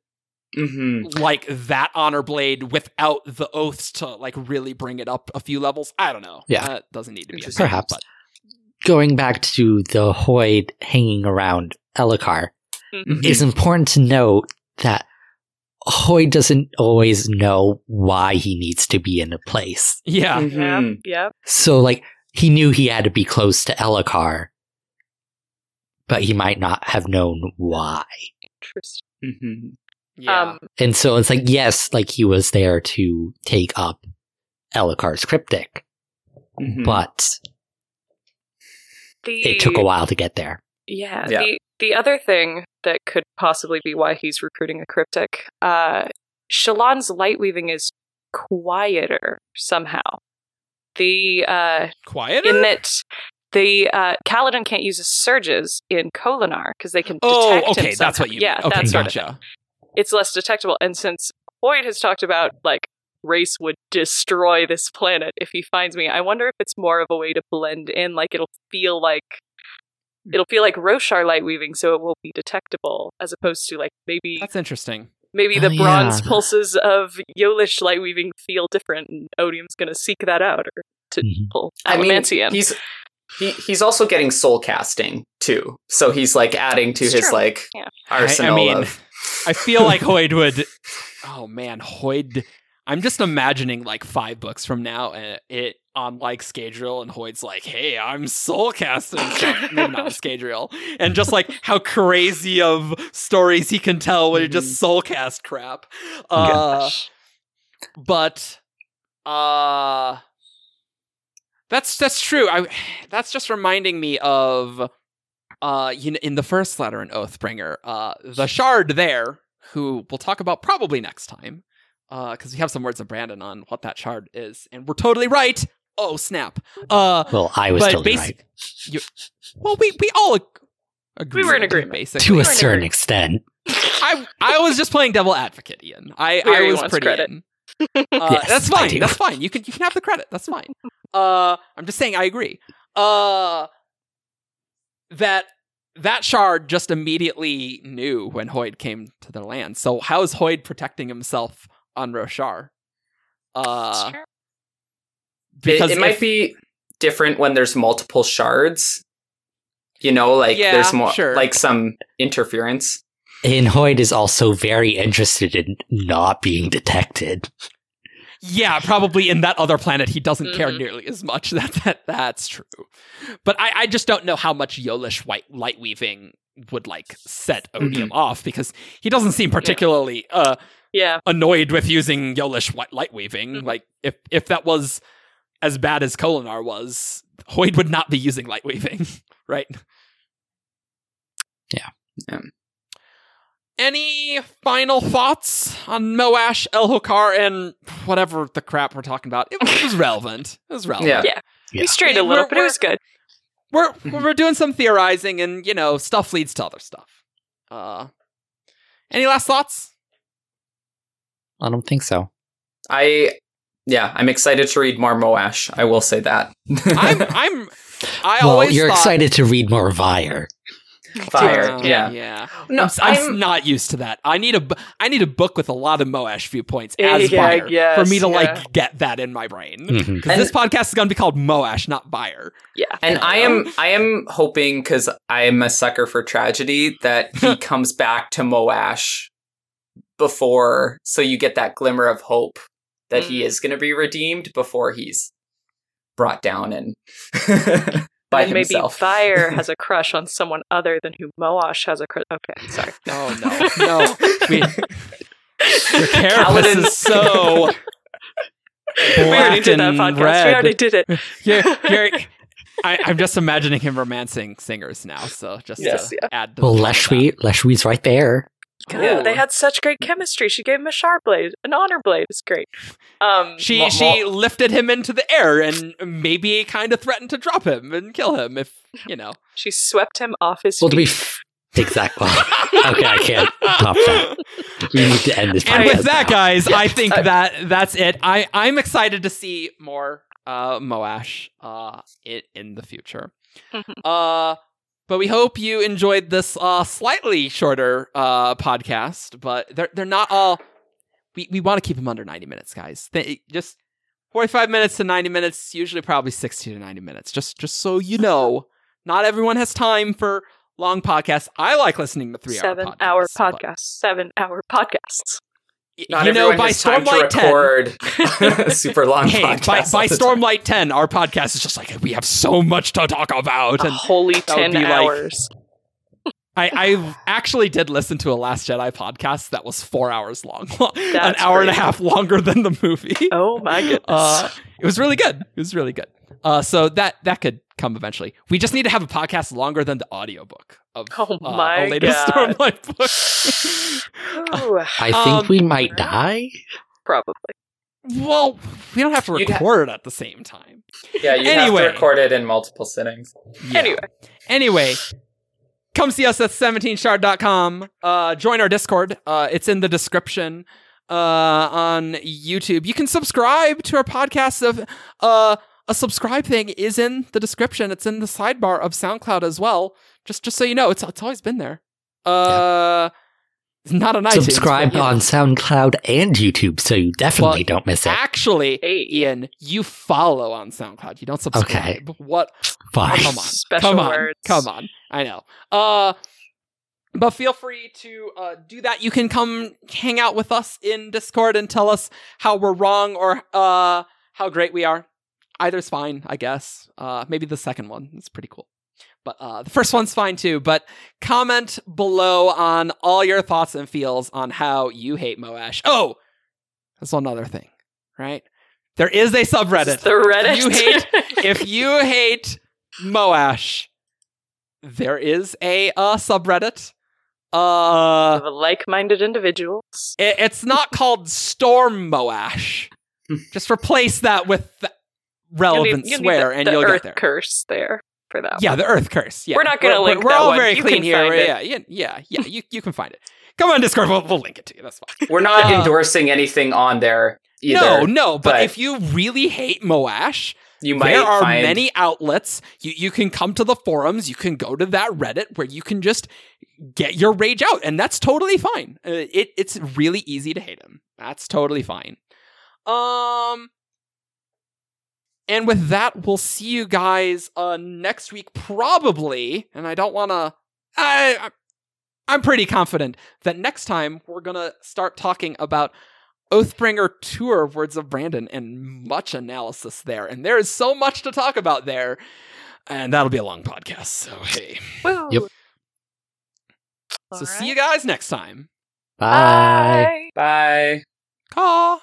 Mhm. Like that honor blade without the oaths to like really bring it up a few levels. I don't know. Yeah. That doesn't need to be a Interesting. Perhaps. but- Going back to the Hoid hanging around Elhokar, Mhm. it's important to note that Hoid doesn't always know why he needs to be in a place. Yeah. Mhm. Yep, yep. So, like, he knew he had to be close to Elhokar, but he might not have known why. Interesting. Mhm. Yeah. Um, And so it's like, yes, like he was there to take up Elhokar's cryptic, Mhm. but the, it took a while to get there. Yeah, Yeah. The the other thing that could possibly be why he's recruiting a cryptic, uh Shallan's light weaving is quieter somehow. The uh Quieter? in that the uh Kaladin can't use surges in Kholinar because they can oh, detect okay. him That's what you Yeah. Okay, that sort of gotcha. it's less detectable. And since Hoid has talked about like Rayse would destroy this planet if he finds me, I wonder if it's more of a way to blend in. Like it'll feel like it'll feel like Roshar light weaving, so it will be detectable, as opposed to like maybe That's interesting. maybe Oh, the bronze yeah. pulses of Yolish light weaving feel different, and Odium's gonna seek that out or to Mhm. pull I mean, he's he, he's also getting soul casting too, so he's like adding to It's his true. like Yeah. arsenal I mean, of. I feel like Hoid would. Oh man, Hoid. I'm just imagining like five books from now, and it on like Scadrial, and Hoid's like, "Hey, I'm soul casting. Maybe not on Scadrial, and just like how crazy of stories he can tell when you just soul cast crap. Uh, but uh that's that's true i that's just reminding me of uh you know, in the first letter in oathbringer uh the shard there who we'll talk about probably next time uh because we have some words of brandon on what that shard is and we're totally right oh snap uh Well, I was but totally basic- right. well we we all ag- agreed, were in agreement. basically To a in certain extent. I I was just playing devil advocate, Ian. I, I was pretty credit. in. Uh, Yes, that's fine. That's fine. You can you can have the credit. That's fine. Uh, I'm just saying I agree. Uh, that that shard just immediately knew when Hoid came to their land. So how is Hoid protecting himself on Roshar? Uh, because it might if- be different when there's multiple shards. You know, like Yeah, there's more sure. like some interference. And Hoid is also very interested in not being detected. Yeah, probably in that other planet he doesn't care Mhm. nearly as much. That, that that's true. But I, I just don't know how much Yolish white light weaving would like set Odium off because he doesn't seem particularly uh yeah, annoyed with using Yolish white light weaving. Mhm. Like if if that was as bad as Kholinar was, Hoid would not be using light weaving, right? Yeah. Any final thoughts on Moash, Elhokar, and whatever the crap we're talking about? It, it was relevant. It was relevant. Yeah. Yeah. Yeah. We strayed a We're- little, but it we're- was good. We're Mhm. we're doing some theorizing, and you know, stuff leads to other stuff. Uh, any last thoughts? I don't think so. I yeah, I'm excited to read more Moash. I will say that. I'm I'm I well, always you're thought- excited to read more Vyre. Fire. Uh, yeah. yeah. No, I'm, I'm, I'm- not used to that. I need a bu- I need a book with a lot of Moash viewpoints as Yeah, Vyre yes, for me to yeah. like get that in my brain. Because And- this podcast is going to be called Moash, not Vyre. Yeah. And I am I am hoping because I am a sucker for tragedy that he comes back to Moash before, so you get that glimmer of hope that he Mm. is going to be redeemed before he's brought down and by and maybe. Fire has a crush on someone other than who Moash has a crush. Okay, sorry. Oh no, no. We, your carapace is so we already black did that podcast. red. We already did it. You're, you're, I, I'm just imagining him romancing singers now. So just Yes, to yeah. add to Well, the fun of that. Leshwi, Leshwi's right there. Yeah, they had such great chemistry. She gave him a sharp blade, an honor blade. It's great. Um, She Mo- she mo- lifted him into the air and maybe kind of threatened to drop him and kill him if you know. she swept him off his Well, to be feet. f- exactly. okay, I can't top that. We need to end this. And with that, now. guys, I think Uh, that that's it. I I'm excited to see more uh Moash uh it in the future. uh but we hope you enjoyed this uh slightly shorter uh podcast, but they're they're not all we we want to keep them under 90 minutes, guys. They, just 45 minutes to 90 minutes, usually probably 60 to 90 minutes. Just just so you know, not everyone has time for long podcasts. I like listening to 3 hour seven podcasts. hour podcasts. Seven hour podcasts. Y- Not you know, by has to Stormlight 10, super long hey, by, by all time. Stormlight 10, our podcast is just like, we have so much to talk about. A And holy ten be like- hours. I, I actually did listen to a Last Jedi podcast that was four hours long, an That's hour and a half longer than the movie. oh my goodness. Uh, it was really good. It was really good. Uh, so that that could come eventually. We just need to have a podcast longer than the audiobook of Oh uh, my a latest God. Stormlight book. Ooh, I think um, we might die. probably. well, we don't have to You'd ha- record it at the same time. Yeah, you Anyway. have to record it in multiple sittings. Yeah. Anyway, Anyway, come see us at 17thshard.com. Uh, join our Discord. Uh, it's in the description uh, on YouTube. You can subscribe to our podcast. Of uh, a subscribe thing is in the description. It's in the sidebar of SoundCloud as well. Just just so you know, it's it's always been there. Uh, it's not on iTunes. Subscribe but, you know. on SoundCloud and YouTube so you definitely Well, don't miss it. Actually, Hey. Ian, you follow on SoundCloud. You don't subscribe. Okay. What? Fine. Oh, come on. Special come on. words. Come on. I know. Uh but feel free to uh, do that. You can come hang out with us in Discord and tell us how we're wrong or uh, how great we are. Either's fine, I guess. Uh, maybe the second one is pretty cool. But uh, the first one's fine too. But comment below on all your thoughts and feels on how you hate Moash. Oh, that's another thing, right? There is a subreddit the Reddit. you hate if you hate Moash, there is a uh, subreddit. Uh, of like-minded individuals. it- it's not called Storm Moash. Just replace that with the relevant You need- you need swear, the, and the you'll Earth get there. curse there for that. Yeah, one. the Earth Curse. Yeah, We're not gonna We're- link We're, that all one. very You clean here. Yeah, yeah, yeah, yeah. You you can find it. Come on Discord. We'll, we'll link it to you. That's fine. We're not Uh, endorsing anything on there either. No, no. But, but- if you really hate Moash, you might there are find many outlets. You you can come to the forums. You can go to that Reddit where you can just get your rage out, and that's totally fine. Uh, it it's really easy to hate him. That's totally fine. Um, and with that, we'll see you guys uh next week probably. And I don't want to. I I- I'm pretty confident that next time we're gonna start talking about Oathbringer Tour of Words of Brandon and much analysis there. And there is so much to talk about there. And that'll be a long podcast. So, hey. Woo. Yep. So, see you guys next time. Bye. Bye. Bye. Caw.